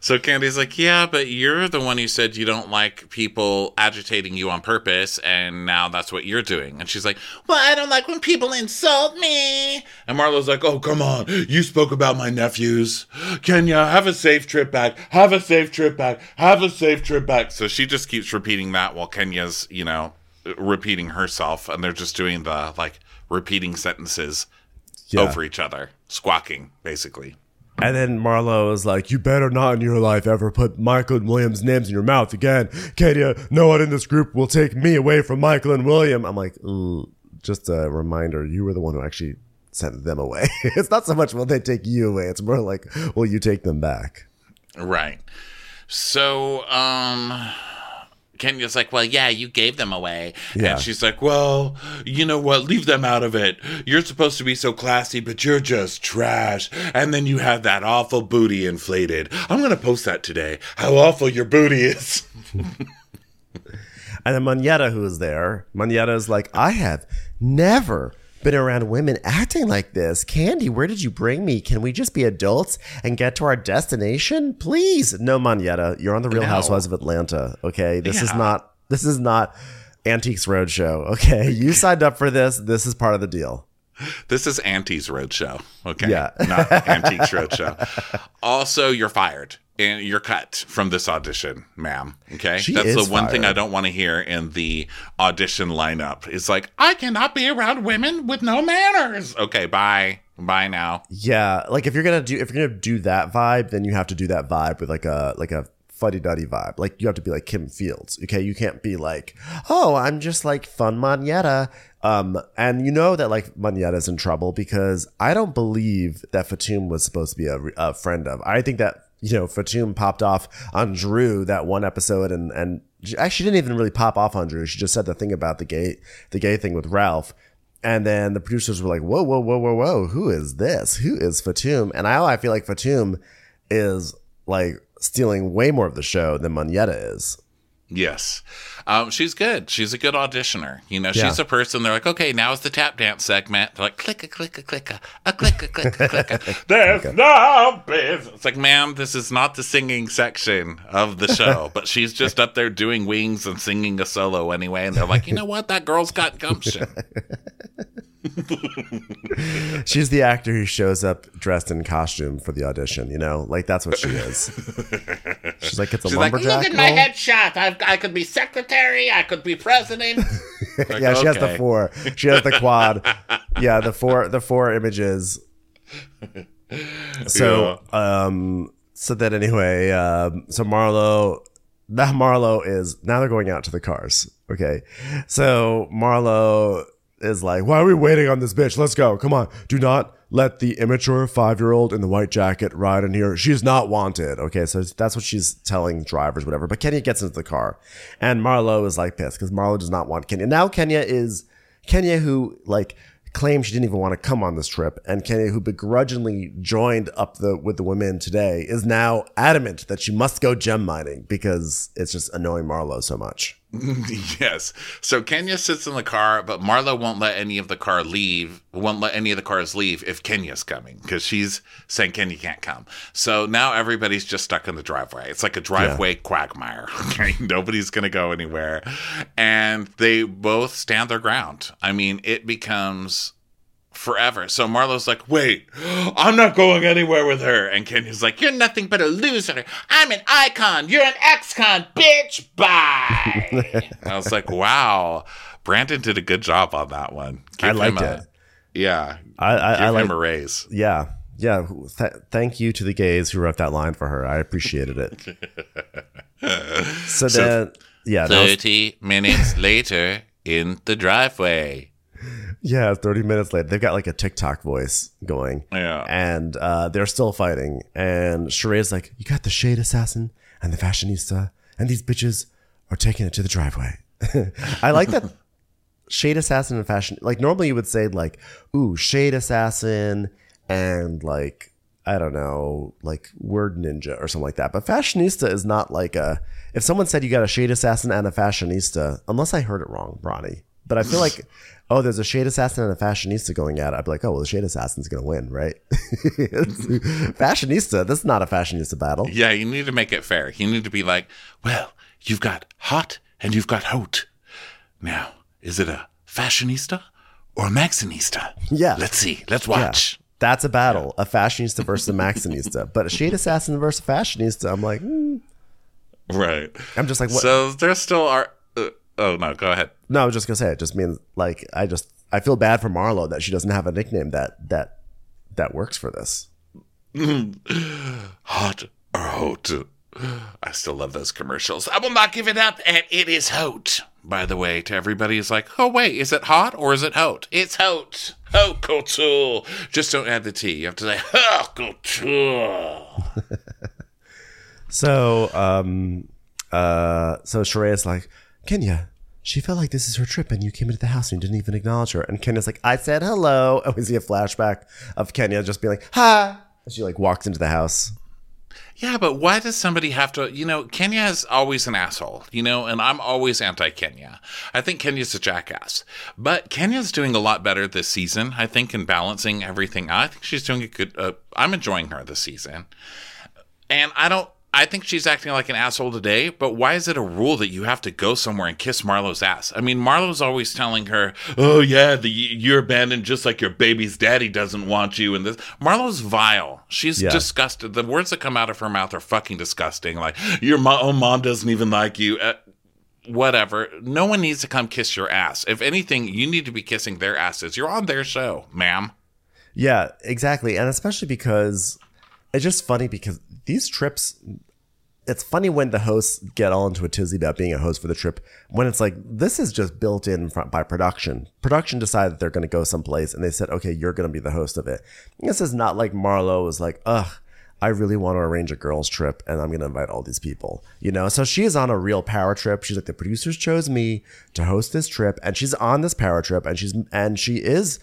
So Kandi's like, yeah, but you're the one who said you don't like people agitating you on purpose, and now that's what you're doing. And she's like, Well, I don't like when people insult me. and Marlo's like, oh, come on. You spoke about my nephews. Kenya, have a safe trip back. Have a safe trip back. Have a safe trip back. So she just keeps repeating that while Kenya's, you know, repeating herself, and they're just doing the, like, repeating sentences Yeah. over each other, squawking, basically. And then Marlo is like, "You better not in your life ever put Michael and William's names in your mouth again, Kenya. No one in this group will take me away from Michael and William." I'm like, just a reminder, you were the one who actually sent them away. <laughs> it's not so much will they take you away; it's more like, will you take them back?" Right. So, um, Kenya's like, well, yeah, you gave them away. Yeah. And she's like, well, you know what? Leave them out of it. You're supposed to be so classy, but you're just trash. And then you have that awful booty inflated. I'm going to post that today. How awful your booty is. <laughs> And then Monyetta, who is there, Monyetta is like, I have never been around women acting like this. Kandi, where did you bring me? Can we just be adults and get to our destination? Please. No, Monyetta, you're on the Real No. Housewives of Atlanta. Okay. This is not, this is not Antiques Roadshow. Okay. You signed up for this. This is part of the deal. <laughs> This is Auntie's Roadshow. Okay. Yeah. <laughs> Not Antiques Roadshow. Also, you're fired. And you're cut from this audition, ma'am. Okay. She That's the one thing. I don't want to hear in the audition lineup. It's like, I cannot be around women with no manners. okay, bye. Bye now. Yeah. Like if you're going to do, if you're going to do that vibe, then you have to do that vibe with like a, like a fuddy duddy vibe. Like you have to be like Kim Fields. Okay, you can't be like, oh, I'm just like fun Monyetta. Um, and you know that like Monyetta's in trouble because I don't believe that Fatum was supposed to be a, a friend of. I think that you know Fatum popped off on Drew that one episode and and actually didn't even really pop off on Drew. She just said the thing about the gay the gay thing with Ralph. And then the producers were like, whoa, whoa, whoa, whoa, whoa, who is this? Who is Fatum? And I, I feel like Fatum is like stealing way more of the show than Monyetta is. Yes. Um, she's good. She's a good auditioner. You know, Yeah. she's a person. They're like, okay, now is the tap dance segment. They're like, click a click a click a a click a click <laughs> a click a. There's no business. It's like, ma'am, this is not the singing section of the show, <laughs> but she's just up there doing wings and singing a solo anyway. And they're like, you know what? That girl's got gumption. <laughs> <laughs> She's the actor who shows up dressed in costume for the audition, you know? Like that's what she is. She's like, it's a She's like. Look at my role. headshot. I've, I could be secretary. I could be president. Like, <laughs> yeah, she has the four. She has the quad. yeah, the four the four images. So um so that anyway, um so Marlo that Marlo is now they're going out to the cars. Okay. So Marlo is like, Why are we waiting on this bitch? Let's go. Come on. Do not let the immature five year old in the white jacket ride in here. She's not wanted. Okay, so that's what she's telling drivers, whatever. But Kenya gets into the car, and Marlo is like pissed because Marlo does not want Kenya. Now Kenya is Kenya who like claimed she didn't even want to come on this trip, and Kenya who begrudgingly joined up the with the women today is now adamant that she must go gem mining because it's just annoying Marlo so much. <laughs> yes. So Kenya sits in the car, but Marla won't let any of the car leave. Won't let any of the cars leave if Kenya's coming because she's saying Kenya can't come. So now everybody's just stuck in the driveway. It's like a driveway quagmire. <laughs> Okay, nobody's gonna go anywhere, and they both stand their ground. I mean, it becomes forever. So Marlo's like, wait, I'm not going anywhere with her. And Kenya's like, you're nothing but a loser. I'm an icon. You're an ex-con, bitch. Bye. <laughs> I was like, wow. Brandon did a good job on that one. I liked a- it. Yeah. I I, Give I like him a raise. yeah. Yeah, th- thank you to the gays who wrote that line for her. I appreciated it. <laughs> So then, yeah, that was- 30 minutes later in the driveway. Yeah, 30 minutes later, they've got like a TikTok voice going. Yeah. And uh, they're still fighting. And Sheree's like, You got the shade assassin and the fashionista, and these bitches are taking it to the driveway. <laughs> I like that <laughs> shade assassin and fashion. Like, normally you would say, like, Ooh, shade assassin and like, I don't know, like word ninja or something like that. But fashionista is not like a. If someone said you got a shade assassin and a fashionista, unless I heard it wrong, Bronny. But I feel like, <laughs> oh, there's a shade assassin and a fashionista going at it. I'd be like, oh, well, the shade assassin's going to win, right? <laughs> fashionista, this is not a fashionista battle. Yeah, you need to make it fair. You need to be like, well, you've got hot and you've got haute. Now, is it a fashionista or a maxinista? Yeah. Let's see. Let's Yeah. watch. That's a battle, a fashionista versus a maxinista. <laughs> But a shade assassin versus a fashionista, I'm like, hmm. Right. I'm just like, what? So there still are. Uh, oh, no, go ahead. no, I was just gonna say it. Just means like I just I feel bad for Marlo that she doesn't have a nickname that that that works for this. <sighs> Hot or hot. I still love those commercials. I will not give it up, and it is hot. By the way, to everybody who's like, oh, wait, is it hot or is it haute? It's hot. Haute couture. Just don't add the T. You have to say, haute couture. <laughs> So um uh so Sheree's like, Kenya, she felt like this is her trip and you came into the house and you didn't even acknowledge her. And Kenya's like, I said hello. <laughs> And we see a flashback of Kenya just being like, hi. And she like walks into the house. Yeah, but why does somebody have to? You know, Kenya is always an asshole, you know, and I'm always anti Kenya. I think Kenya's a jackass. But Kenya's doing a lot better this season, I think, in balancing everything. I think she's doing a good, uh, I'm enjoying her this season. And I don't, I think she's acting like an asshole today, but why is it a rule that you have to go somewhere and kiss Marlo's ass? I mean, Marlo's always telling her, "Oh yeah, the, you're abandoned just like your baby's daddy doesn't want you." And this, Marlo's vile. She's Yeah. disgusted. The words that come out of her mouth are fucking disgusting. Like your mo- own mom doesn't even like you. Uh, whatever. No one needs to come kiss your ass. If anything, you need to be kissing their asses. You're on their show, ma'am. Yeah, exactly. And especially because it's just funny because these trips it's funny when the hosts get all into a tizzy about being a host for the trip when it's like this is just built in by production. Production decided that they're going to go someplace and they said okay you're going to be the host of it. This is not like marlo was like ugh i really want to arrange a girls trip and i'm going to invite all these people you know? So she is on a real power trip. She's like the producers chose me to host this trip and she's on this power trip and she's and she is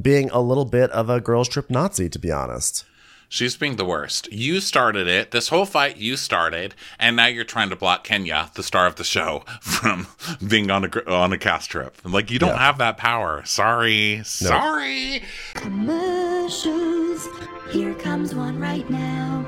being a little bit of a girls trip nazi to be honest She's being the worst. You started it. This whole fight you started, and now you're trying to block Kenya, the star of the show, <laughs> from being on a on a cast trip. Like you don't Yeah. have that power. Sorry, sorry. Commercials. Here comes one right now.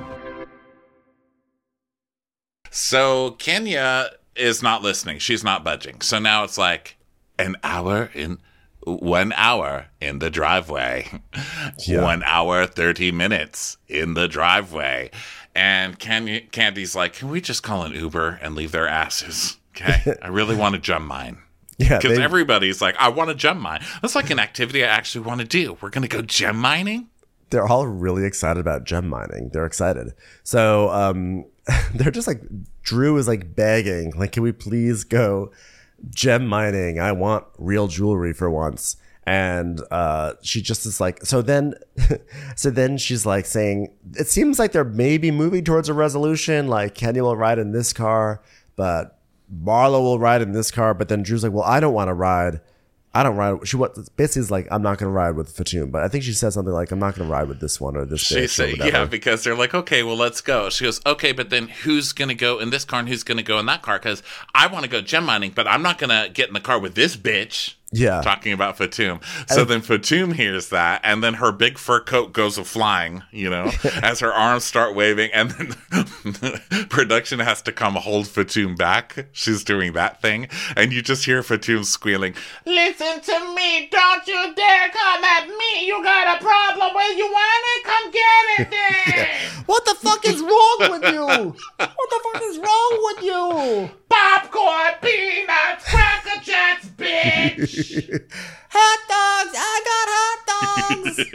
So Kenya is not listening. She's not budging. So now it's like an hour in one hour in the driveway. Yeah. One hour, 30 minutes in the driveway. And Kenya, Kandi's like, can we just call an Uber and leave their asses? Okay. <laughs> I really want to gem mine. yeah Because they- everybody's like, I want to gem mine. That's like an activity I actually want to do. We're going to go gem mining. they're all really excited about gem mining. They're excited. So um, <laughs> they're just like Drew is like begging, like, can we please go gem mining? I want real jewelry for once. And uh, she just is like, so then, <laughs> so then she's like saying, it seems like they're maybe moving towards a resolution. Like Kenny will ride in this car, but Marlo will ride in this car. But then Drew's like, well, I don't want to ride. I don't ride. She what basically is like, I'm not going to ride with Fatum, but I think she said something like, I'm not going to ride with this one or this. She said, yeah, because they're like, okay, well, let's go. She goes, okay, but then who's going to go in this car and who's going to go in that car? Because I want to go gem mining, but I'm not going to get in the car with this bitch. Yeah. Talking about Fatum. So then Fatum hears that, and then her big fur coat goes a flying, you know, <laughs> as her arms start waving, and then <laughs> production has to come hold Fatum back. She's doing that thing, and you just hear Fatum squealing, Listen to me. Don't you dare come at me. You got a problem where you want it? Come get it <laughs> then. What the fuck is wrong with you? What the fuck is wrong with you? Popcorn, peanuts, cracker jacks, bitch. <laughs> Hot dogs! I got hot dogs! <laughs>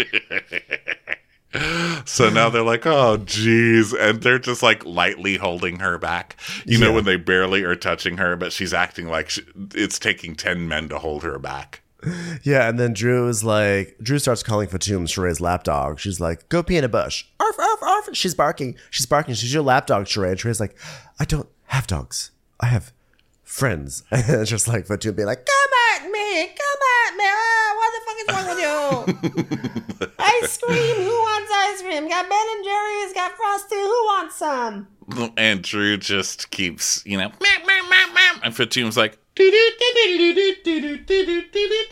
So now they're like, oh, geez. And they're just like lightly holding her back. You know, when they barely are touching her, but she's acting like she, it's taking 10 men to hold her back. yeah, and then Drew is like, Drew starts calling Fatum Sheree's lapdog. She's like, go pee in a bush. Arf, arf, arf. She's barking. She's barking. She's your lapdog, Sheree. And Sheree's like, I don't have dogs. I have friends. And just like Fatum be like, Come at me. Come at me. Ah, what the fuck is wrong with you? ice cream. Who wants ice cream? Got Ben and Jerry's. Got Frosty. Who wants some? And Drew just keeps, you know, meow, meow, meow, meow. and Fatum's like,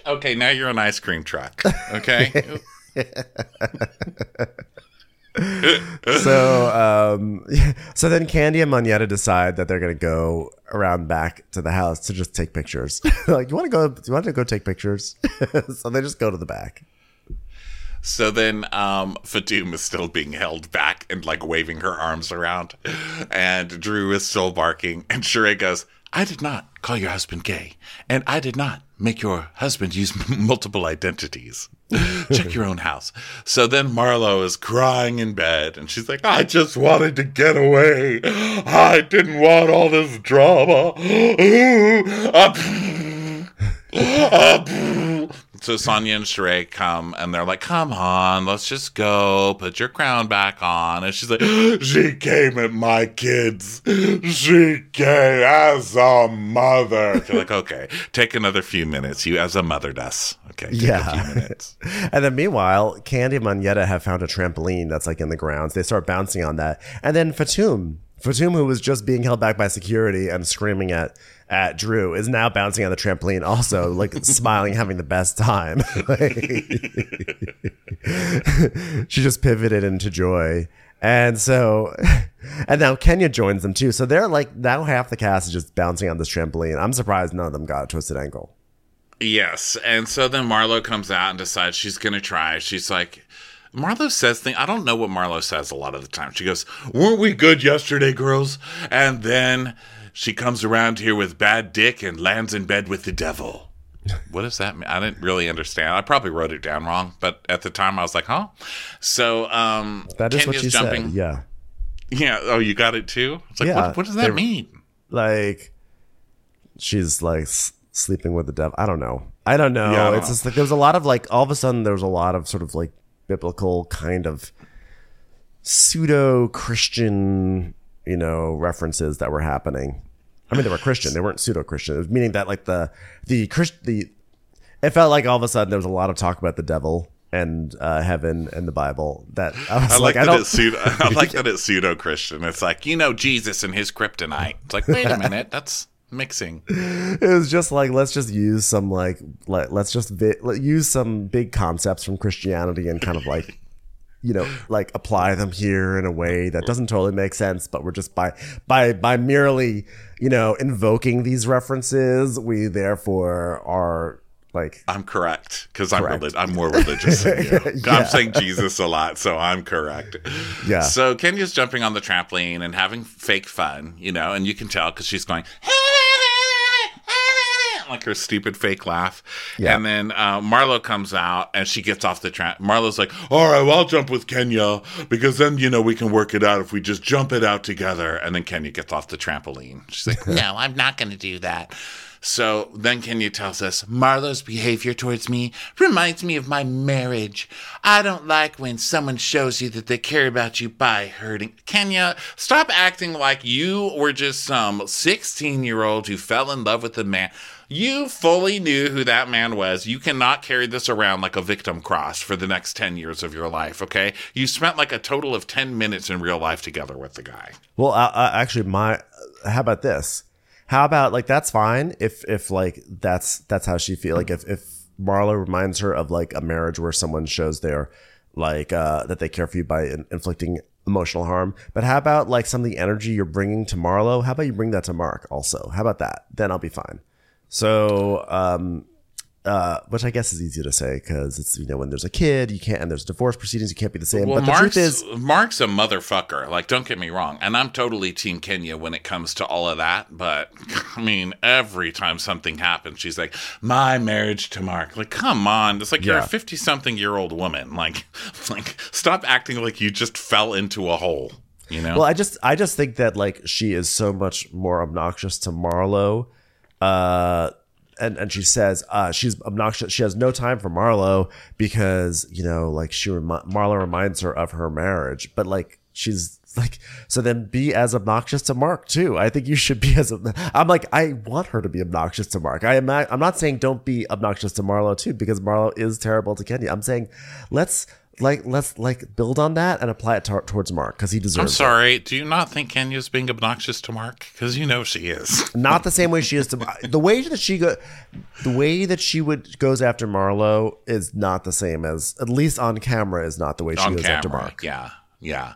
okay, now you're an ice cream truck. Okay. So um <laughs> so then Kandi and Monyetta decide that they're gonna go around back to the house to just take pictures <laughs> like you want to go you want to go take pictures <laughs> so they just go to the back So then um, Fatum is still being held back and like waving her arms around. And Drew is still barking. And Sheree goes, I did not call your husband gay. And I did not make your husband use multiple identities. <laughs> Check your own house. So then Marlo is crying in bed and she's like, I just wanted to get away. I didn't want all this drama. Ah, <laughs> uh, <laughs> so Sanya and Sheree come and they're like, "Come on, let's just go. Put your crown back on." And she's like, <gasps> "She came at my kids. She came as a mother." You're like, "Okay, take another few minutes. You as a mother does. Okay, take Yeah. a few minutes." <laughs> and then meanwhile Kandi and Monyetta have found a trampoline that's like in the grounds they start bouncing on that and then Fatum Fatum who was just being held back by security and screaming at at Drew is now bouncing on the trampoline also like <laughs> smiling having the best time <laughs> she just pivoted into joy. And so, <laughs> and now Kenya joins them too. So they're like, now half the cast is just bouncing on this trampoline. I'm surprised none of them got a twisted ankle. Yes. And so then Marlo comes out and decides she's going to try. She's like, Marlo says things. I don't know what Marlo says a lot of the time. She goes, Weren't we good yesterday, girls? And then she comes around here with bad dick and lands in bed with the devil. <laughs> What does that mean? I didn't really understand. I probably wrote it down wrong, but at the time I was like, huh? So, um, That is Kenya's what you said. Yeah. Yeah. Oh, you got it too. It's like, Yeah, what, what does that mean? like she's like sleeping with the devil. I don't know. I don't know. Yeah, I don't it's know. just like there was a lot of like all of a sudden there was a lot of sort of like biblical kind of pseudo Christian, you know, references that were happening. I mean, they were Christian. They weren't pseudo Christian. Meaning that like the the Christ the. It felt like all of a sudden there was a lot of talk about the devil and uh, heaven and the Bible. That I was I like, like, I that don't. it's pseudo. <laughs> I like <laughs> that it's pseudo Christian. It's like you know Jesus and his kryptonite. It's like wait a <laughs> minute, that's mixing. it was just like let's just use some like let, let's just vi- let, use some big concepts from christianity and kind of like you know like apply them here in a way that doesn't totally make sense but we're just by by by merely you know invoking these references we therefore are like I'm correct because I'm relig- I'm more religious than you. <laughs> Yeah. I'm saying Jesus a lot, so I'm correct. Yeah. So Kenya's jumping on the trampoline and having fake fun, you know, and you can tell because she's going <laughs> like her stupid fake laugh. Yeah. And then uh, Marlo comes out and she gets off the tramp. Marlo's like, "All right, well, I'll jump with Kenya because then you know we can work it out if we just jump it out together." And then Kenya gets off the trampoline. She's like, <laughs> "No, I'm not going to do that." So then Kenya tells us Marlo's behavior towards me reminds me of my marriage. I don't like when someone shows you that they care about you by hurting. Kenya, stop acting like you were just some 16 year old who fell in love with a man. You fully knew who that man was. You cannot carry this around like a victim cross for the next 10 years of your life, okay? You spent like a total of 10 minutes in real life together with the guy. well uh, actually my how about this? How about like that's fine if if like that's that's how she feel. Like if if marlo reminds her of like a marriage where someone shows their like uh that they care for you by in- inflicting emotional harm. But how about like some of the energy you're bringing to marlo? How about you bring that to mark also? How about that? Then i'll be fine so um uh, which I guess is easy to say because it's you know when there's a kid you can't and there's divorce proceedings you can't be the same. Well, but the Mark's, truth is, Mark's a motherfucker. Like, don't get me wrong. And I'm totally Team Kenya when it comes to all of that. But, <laughs> I mean, every time something happens, she's like, my marriage to Mark. Like, come on. It's like you're a 50 something year old woman. Like, <laughs> like, stop acting like you just fell into a hole, you know? Well, I just I just think that like she is so much more obnoxious to Marlo. Uh and, and she says uh, she's obnoxious. She has no time for Marlo because you know, like she remi- Marlo reminds her of her marriage, but like she's like so. Then be as obnoxious to Mark too. I think you should be as. I'm like I want her to be obnoxious to Mark. I am. Not, I'm not saying don't be obnoxious to Marlo too because Marlo is terrible to Kenya. I'm saying let's like let's like build on that and apply it towards Mark because he deserves. I'm it. sorry. Do you not think Kenya's being obnoxious to Mark? Because you know she is. <laughs> not the same way she is to the way that she go the way that she would goes after Marlo is not the same as at least on camera is not the way she on goes after. Mark. Yeah, yeah.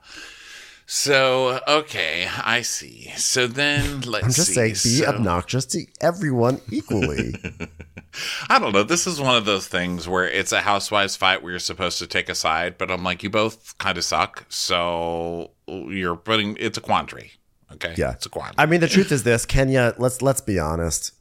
So okay, I see. So then <laughs> let's I'm just see. saying be So- obnoxious to everyone equally. <laughs> I don't know. This is one of those things where it's a housewives fight where you're supposed to take a side, but I'm like, you both kind of suck. So you're putting it's a quandary. Okay. Yeah. It's a quandary. I mean the truth is this, Kenya, let's let's be honest.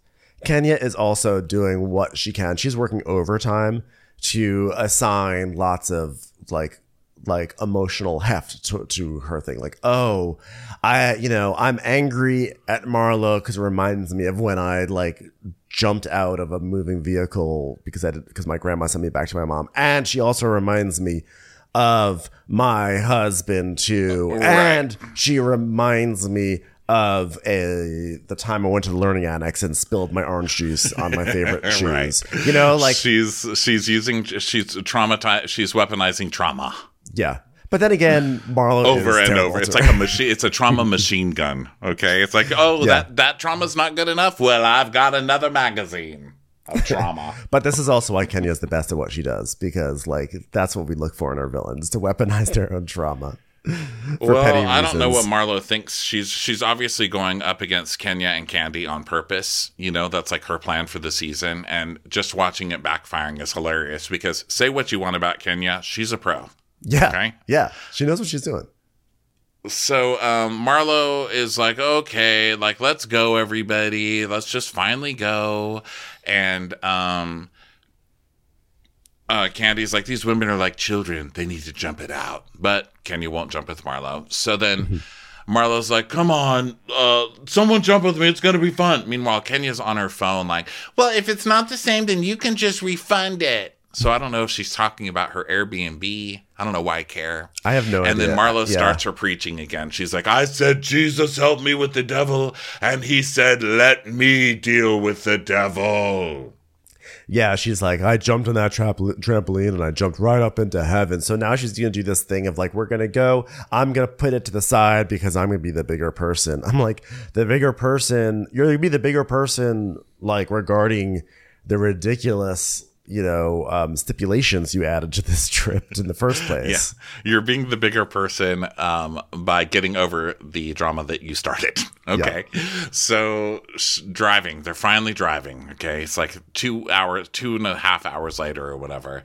Kenya is also doing what she can. She's working overtime to assign lots of like like emotional heft to, to her thing. Like, oh, I you know, I'm angry at Marlo because it reminds me of when I like jumped out of a moving vehicle because I did because my grandma sent me back to my mom. And she also reminds me of my husband too. And she reminds me of a the time I went to the learning annex and spilled my orange juice on my favorite <laughs> shoes. Right. You know, like she's she's using she's traumatized she's weaponizing trauma yeah. But then again, Marlo over is and over. It's like a machine. It's a trauma machine gun. Okay. It's like oh Yeah. that that trauma's not good enough. Well, I've got another magazine of trauma. <laughs> But this is also why Kenya is the best at what she does because, like, that's what we look for in our villains to weaponize their own trauma. <laughs> well, I don't know what. Marlo thinks. She's she's obviously going up against Kenya and Kandi on purpose. You know, that's like her plan for the season. And just watching it backfiring is hilarious because say what you want about Kenya, she's a pro. Yeah, Okay. yeah, she knows what she's doing. So um, Marlo is like, okay, like let's go, everybody. Let's just finally go. And um, uh, Kandi's like, these women are like children. They need to jump it out. But Kenya won't jump with Marlo. So then <laughs> Marlo's like, "Come on, uh, someone jump with me. It's gonna be fun." Meanwhile, Kenya's on her phone, like, "Well, if it's not the same, then you can just refund it." So I don't know if she's talking about her Airbnb. I don't know why I care. I have no idea. and idea. then Marlo Yeah. starts her preaching again. She's like, I said, Jesus help me with the devil. And he said, let me deal with the devil. Yeah, she's like, I jumped on that trampoline and I jumped right up into heaven. So now she's going to do this thing of like, we're going to go, I'm going to put it to the side because I'm going to be the bigger person. I'm like, the bigger person, you're going to be the bigger person, like regarding the ridiculous, you know, um, stipulations you added to this <laughs> trip in the first <laughs> place. Yeah. You're being the bigger person um, by getting over the drama that you started. <laughs> Okay. So s- driving, they're finally driving. Okay. It's like two hours, two and a half hours later or whatever.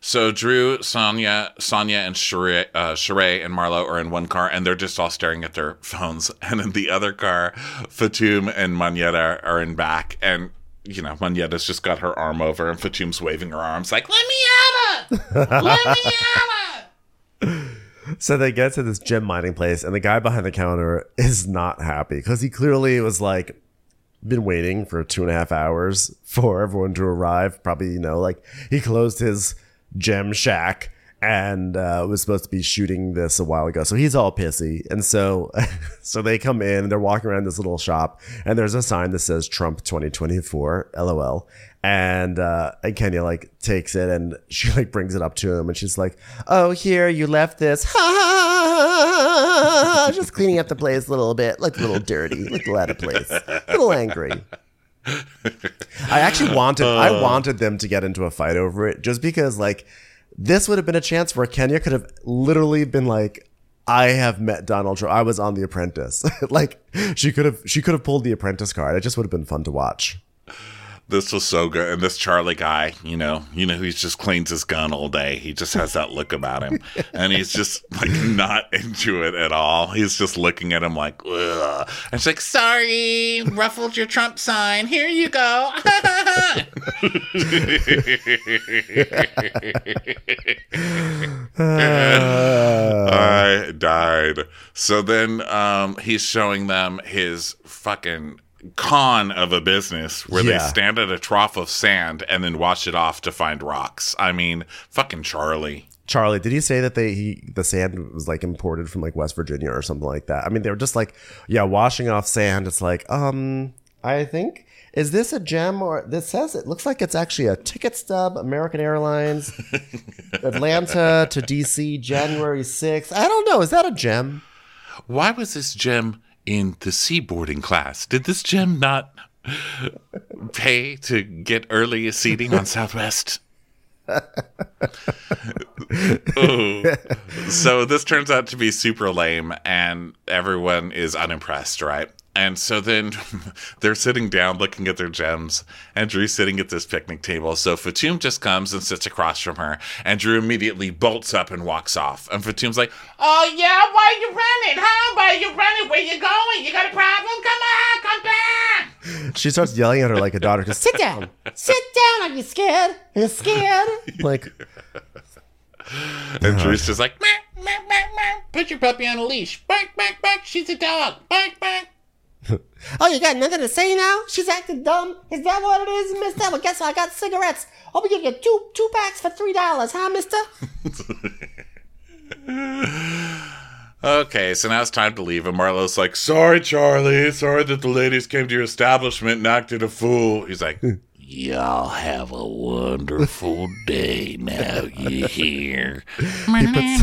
So Drew, Sanya, Sanya, and Sheree, uh, Sheree and Marlo are in one car, and they're just all staring at their phones. And in the other car, Fatum and Monyetta are in back, and you know Monyetta's just got her arm over, and Fatum's waving her arms like, "Let me at it! Let me it!" <laughs> So they get to this gem mining place, and the guy behind the counter is not happy because he clearly was like been waiting for two and a half hours for everyone to arrive. Probably, you know, like he closed his gem shack and uh, was supposed to be shooting this a while ago. So he's all pissy, and so <laughs> so they come in and they're walking around this little shop, and there's a sign that says Trump 2024, LOL. And uh, and Kenya like takes it and <laughs> she like brings it up to him and she's like, "Oh, here you left this, <laughs> just cleaning up the place a little bit, looked a little dirty, looked a lot of place, a little angry." I actually wanted I wanted them to get into a fight over it just because like this would have been a chance where Kenya could have literally been like I have met Donald Trump. I was on The Apprentice. <laughs> like she could have she could have pulled the Apprentice card. It just would have been fun to watch. This was so good. And this Charlie guy, you know, you know, he just cleans his gun all day. He just has that look about him. <laughs> And he's just like not into it at all. He's just looking at him like, ugh. And she's like, sorry, ruffled your Trump sign. Here you go. <laughs> <laughs> I died. So then um, he's showing them his fucking con of a business where they stand at a trough of sand and then wash it off to find rocks. I mean, fucking Charlie. Charlie, did he say that they he the sand was like imported from like West Virginia or something like that? I mean, they were just like, yeah, washing off sand. It's like, um, I think is this a gem or this says it looks like it's actually a ticket stub, American Airlines, <laughs> Atlanta to DC, January sixth. I don't know. Is that a gem? Why was this gem in the seaboarding class? Did this gem not pay to get early seating on Southwest? <laughs> Oh. So this turns out to be super lame, and everyone is unimpressed, right? And so then <laughs> they're sitting down looking at their gems, and Drew's sitting at this picnic table. So Fatum just comes and sits across from her, and Drew immediately bolts up and walks off. And Fatum's like, Oh, yeah, why are you running? How why you running? Where you going? You got a problem? Come on, come back. She starts yelling at her like a daughter. Just sit down. <laughs> Sit down. Are you scared? Are you scared? Like, And Drew's uh-huh. just like, "Meow, meow, meow, meow. Put your puppy on a leash. Bark, bark, bark. She's a dog. Bark, bark. <laughs> Oh, you got nothing to say now? She's acting dumb. Is that what it is, mister? Well, guess what? I got cigarettes. I'll be giving you two two packs for three dollars, huh, mister? <laughs> Okay, so now it's time to leave, and Marlo's like, Sorry, Charlie. Sorry that the ladies came to your establishment and acted a fool. He's like, <laughs> Y'all have a wonderful day now, you hear? he puts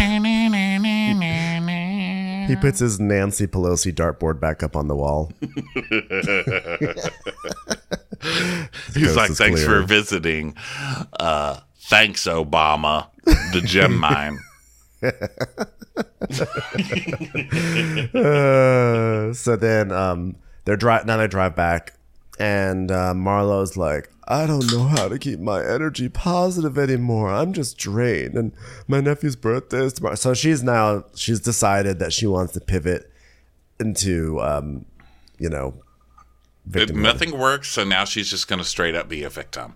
his Nancy Pelosi dartboard back up on the wall. <laughs> <laughs> He's like, Thanks clear." for visiting. Uh, thanks, Obama. The gem <laughs> mine. Uh, so then um, they're dri- now they drive back, and uh, Marlo's like, I don't know how to keep my energy positive anymore. I'm just drained, and my nephew's birthday is tomorrow. So she's now she's decided that she wants to pivot into, um, you know, It- nothing works, so now she's just going to straight up be a victim.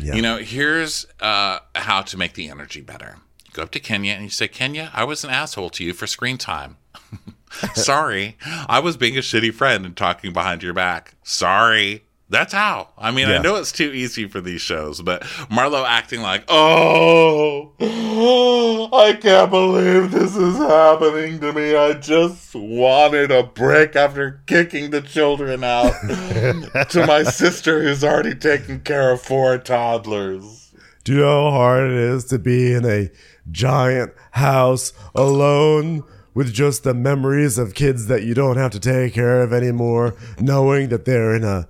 You know, here's uh, how to make the energy better. You go up to Kenya and you say, Kenya, I was an asshole to you for screen time. <laughs> Sorry. I was being a shitty friend and talking behind your back. Sorry. That's how. I mean, I know it's too easy for these shows, but Marlo acting like, oh, <gasps> I can't believe this is happening to me. I just wanted a break after kicking the children out <laughs> to my sister who's already taken care of four toddlers. Do you know how hard it is to be in a giant house alone with just the memories of kids that you don't have to take care of anymore, knowing that they're in a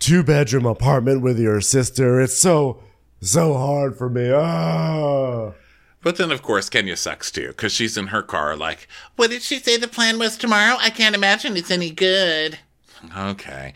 two bedroom apartment with your sister? It's so, so hard for me. Ah. But then, of course, Kenya sucks too, because she's in her car, like, what did she say the plan was tomorrow? I can't imagine it's any good. Okay.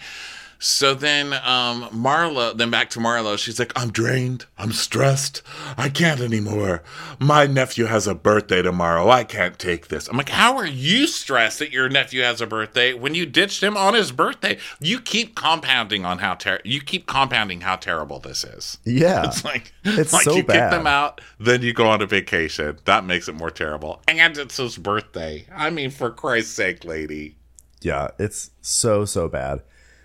So then, um, Marlo, then back to Marlo, she's like, I'm drained. I'm stressed. I can't anymore. My nephew has a birthday tomorrow. I can't take this. I'm like, how are you stressed that your nephew has a birthday when you ditched him on his birthday? You keep compounding on how ter- you keep compounding how terrible this is. Yeah. <laughs> It's like It's like so you bad. kick them out, then you go on a vacation. That makes it more terrible. And it's his birthday. I mean, for Christ's sake, lady. Yeah, it's so so bad.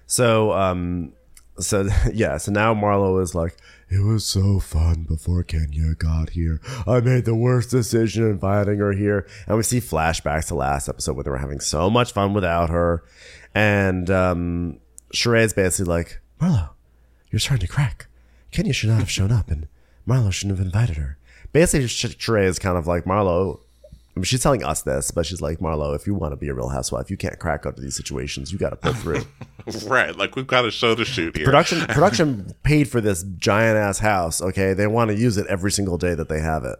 So um so <laughs> yeah, so now Marlo is like, it was so fun before Kenya got here. I made the worst decision inviting her here. And we see flashbacks to last episode where they were having so much fun without her. And um Sheree's basically like, Marlo, you're starting to crack. Kenya should not have shown up and Marlo shouldn't have invited her. Basically, Sh- Sheree is kind of like, Marlo, I mean, she's telling us this, but she's like, Marlo, if you want to be a real housewife, you can't crack under these situations. You got to pull through. <laughs> Right. Like we've got a show to shoot here. production <laughs> production paid for this giant ass house. Okay, they want to use it every single day that they have it.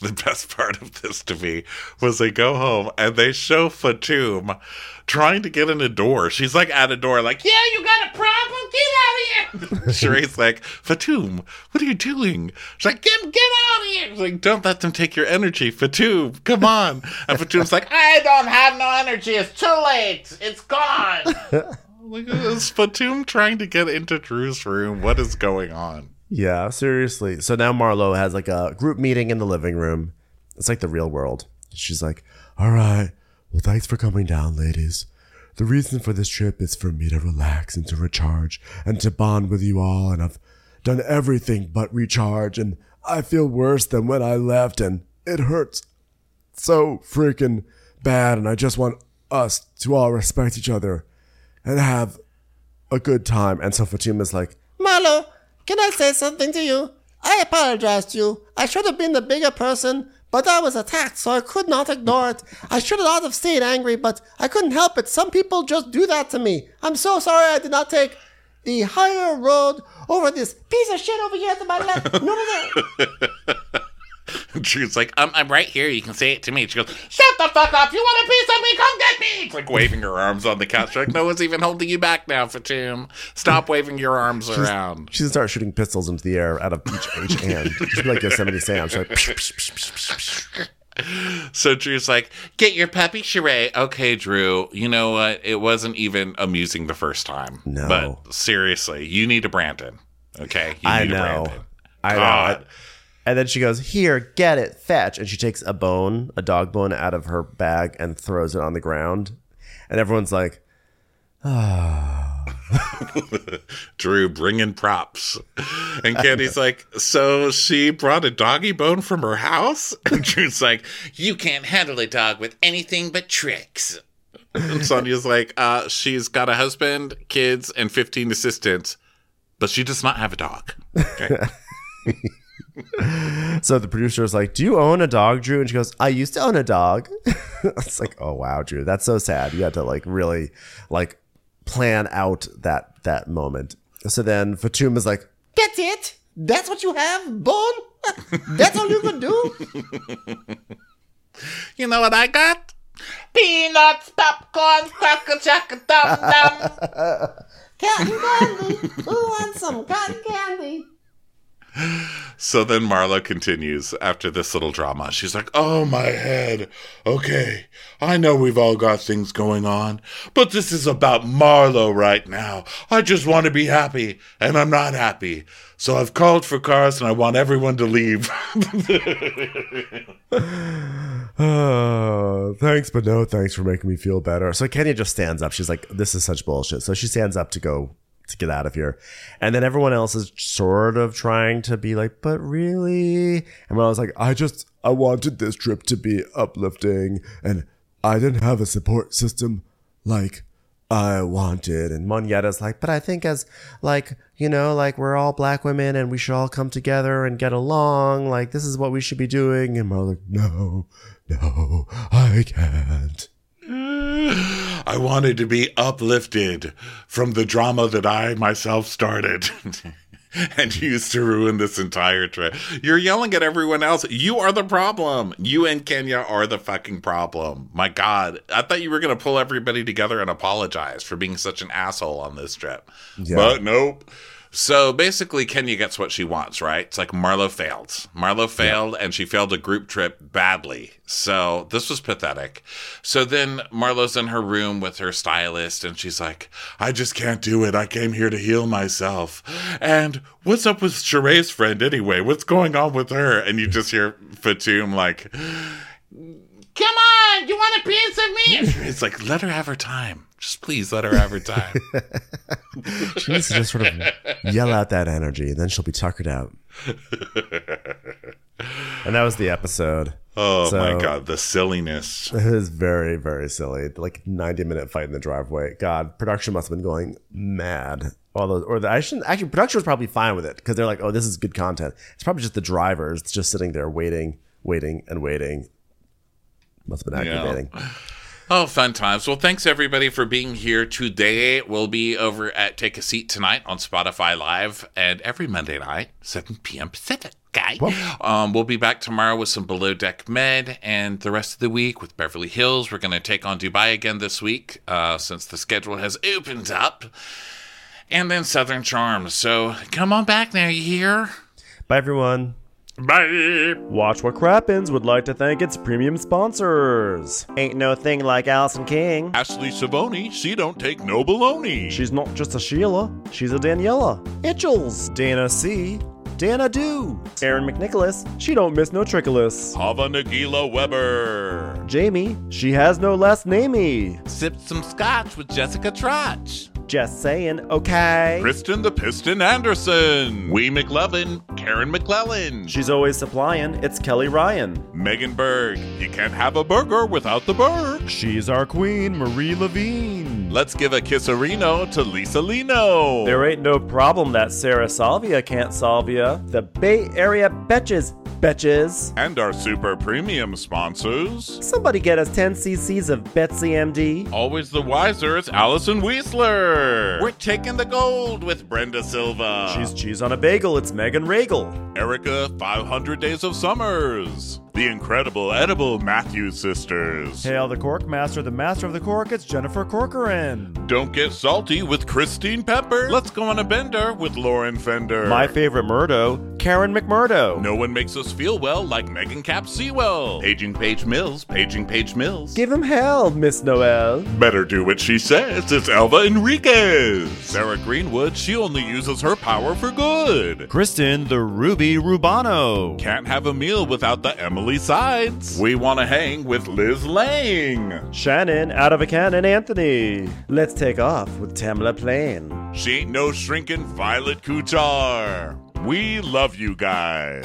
The best part of this to me was they go home and they show Fatum trying to get in a door. She's like at a door, like, yeah, you got a problem? Get out of here. <laughs> Sheree's like, Fatum, what are you doing? She's like, get, get out of here. She's like, don't let them take your energy, Fatum. Come on. And Fatum's like, I don't have no energy. It's too late. It's gone. <laughs> like, is Fatum trying to get into Drew's room? What is going on? Yeah, seriously. So now Marlo has like a group meeting in the living room. It's like the real world. She's like, "All right, well, thanks for coming down, ladies. The reason for this trip is for me to relax and to recharge and to bond with you all. And I've done everything but recharge, and I feel worse than when I left, and it hurts so freaking bad. And I just want us to all respect each other and have a good time." And so Fatum's like, Marlo, can I say something to you? I apologize to you. I should have been the bigger person, but I was attacked, so I could not ignore it. I should not have stayed angry, but I couldn't help it. Some people just do that to me. I'm so sorry I did not take the higher road over this piece of shit over here to my left. <laughs> No, no, no. Drew's like, um, I'm right here. You can say it to me. She goes, Shut the fuck up. You want a piece of me? Come get me. It's like waving her arms on the couch. She's like, no one's even holding you back now, Fatum. Stop waving your arms around. She start shooting pistols into the air out of each, each hand. She'd be like Yosemite Sam. She's like, psh, psh, psh. So Drew's like, Get your puppy, Sheree. Okay, Drew. You know what? It wasn't even amusing the first time. No. But seriously, you need a Brandon. Okay? You I need a know. Brandon. I know. God. And then she goes, Here, get it, fetch. And she takes a bone, a dog bone, out of her bag and throws it on the ground. And everyone's like, <laughs> Drew bringing props. And Kandi's like, So she brought a doggy bone from her house? <laughs> And Drew's like, You can't handle a dog with anything but tricks. And Sanya's like, uh, She's got a husband, kids, and 15 assistants, but she does not have a dog. Okay. <laughs> So the producer is like, Do you own a dog, Drew? And she goes, I used to own a dog. <laughs> it's like, Oh, wow, Drew. That's so sad. You had to like really like plan out that that moment. So then Fatum is like, That's it? That's what you have, Bone? That's all you could do? <laughs> you know what I got? Peanuts, popcorn, cracker, jack, dum dum. <laughs> Cotton candy. Who wants some cotton candy? So then Marlo continues after this little drama. She's like, Oh, my head. Okay, I know we've all got things going on, but this is about Marlo right now. I just want to be happy, and I'm not happy. So I've called for cars, and I want everyone to leave. Oh, <laughs> <sighs> thanks, but no thanks for making me feel better. So Kenya just stands up. She's like, this is such bullshit. So she stands up to go to get out of here. And then everyone else is sort of trying to be like, but really? And I was like, I just, I wanted this trip to be uplifting and I didn't have a support system like I wanted. And Monyetta's like, but I think as like, you know, like we're all black women and we should all come together and get along. Like this is what we should be doing. And Marlo's like, no, no, I can't. <laughs> I wanted to be uplifted from the drama that I myself started. <laughs> and used to ruin this entire trip. You're yelling at everyone else. You are the problem. You and Kenya are the fucking problem. My God. I thought you were going to pull everybody together and apologize for being such an asshole on this trip. But nope. So basically, Kenya gets what she wants, right? It's like Marlo failed. Marlo failed, and she failed a group trip badly. So this was pathetic. So then Marlo's in her room with her stylist, and she's like, I just can't do it. I came here to heal myself. And what's up with Sheree's friend anyway? What's going on with her? And you just hear Fatum like, Come on, you want a piece of me? <laughs> It's like, let her have her time. Just please let her have her time. <laughs> She needs to just sort of yell out that energy, and then she'll be tuckered out. and that was the episode. Oh So- my god, the silliness. <laughs> It was very, very silly. Like ninety minute fight in the driveway. God, production must have been going mad. All those, or the, I shouldn't actually. Production was probably fine with it because they're like, "Oh, this is good content." It's probably just the drivers just sitting there waiting, waiting, and waiting. Must have been Yeah. Oh, fun times. Well, thanks everybody for being here today. We'll be over at Take a Seat tonight on Spotify Live and every Monday night, 7 p.m. Pacific. Guy. Um, we'll be back tomorrow with some Below Deck Med and the rest of the week with Beverly Hills. We're going to take on Dubai again this week uh, since the schedule has opened up. And then Southern Charms. So come on back now, you hear? Bye, everyone. Bye. Watch What Crappens would like to thank its premium sponsors. Ain't no thing like Allison King. Ashley Savoni, she don't take no baloney. She's not just a Sheila, she's a Daniela. Itchels. Dana C. Dana Do. Aaron McNicholas. She don't miss no trickolas. Hava Nagila Weber. Jamie. She has no last namey. Sipped some scotch with Jessica Trotch. Just saying, okay. Kristen the Piston Anderson. Wee McLevin. Karen McClellan. She's always supplying. It's Kelly Ryan. Megan Berg. You can't have a burger without the Berg. She's our queen, Marie Levine. Let's give a kisserino to Lisa Lino. There ain't no problem that Sarah Salvia can't solve ya. The Bay Area betches, betches. and our super premium sponsors. Somebody get us 10 cc's of Betsy MD. Always the wiser, it's Allison Weisler. We're taking the gold with Brenda Silva. She's cheese on a bagel, it's Megan Regal. Erica, 500 Days of Summers. The incredible edible Matthews sisters. Hail the Cork Master, the Master of the Cork, it's Jennifer Corcoran. Don't get salty with Christine Pepper. Let's go on a bender with Lauren Fender. My favorite Murdo, Karen McMurdo. no one makes us feel well like Megan Cap Sewell. Paging Page Mills, Paging Page Mills. Give him hell, Miss Noel. Better do what she says. It's Elva Enriquez. Sarah Greenwood, she only uses her power for good. Kristen, the Ruby Rubano. Can't have a meal without the Emily Sides. We want to hang with Liz Lang. Shannon, out of a cannon, Anthony. Let's take off with Tamla Plain. She ain't no shrinking Violet Kuchar. We love you guys.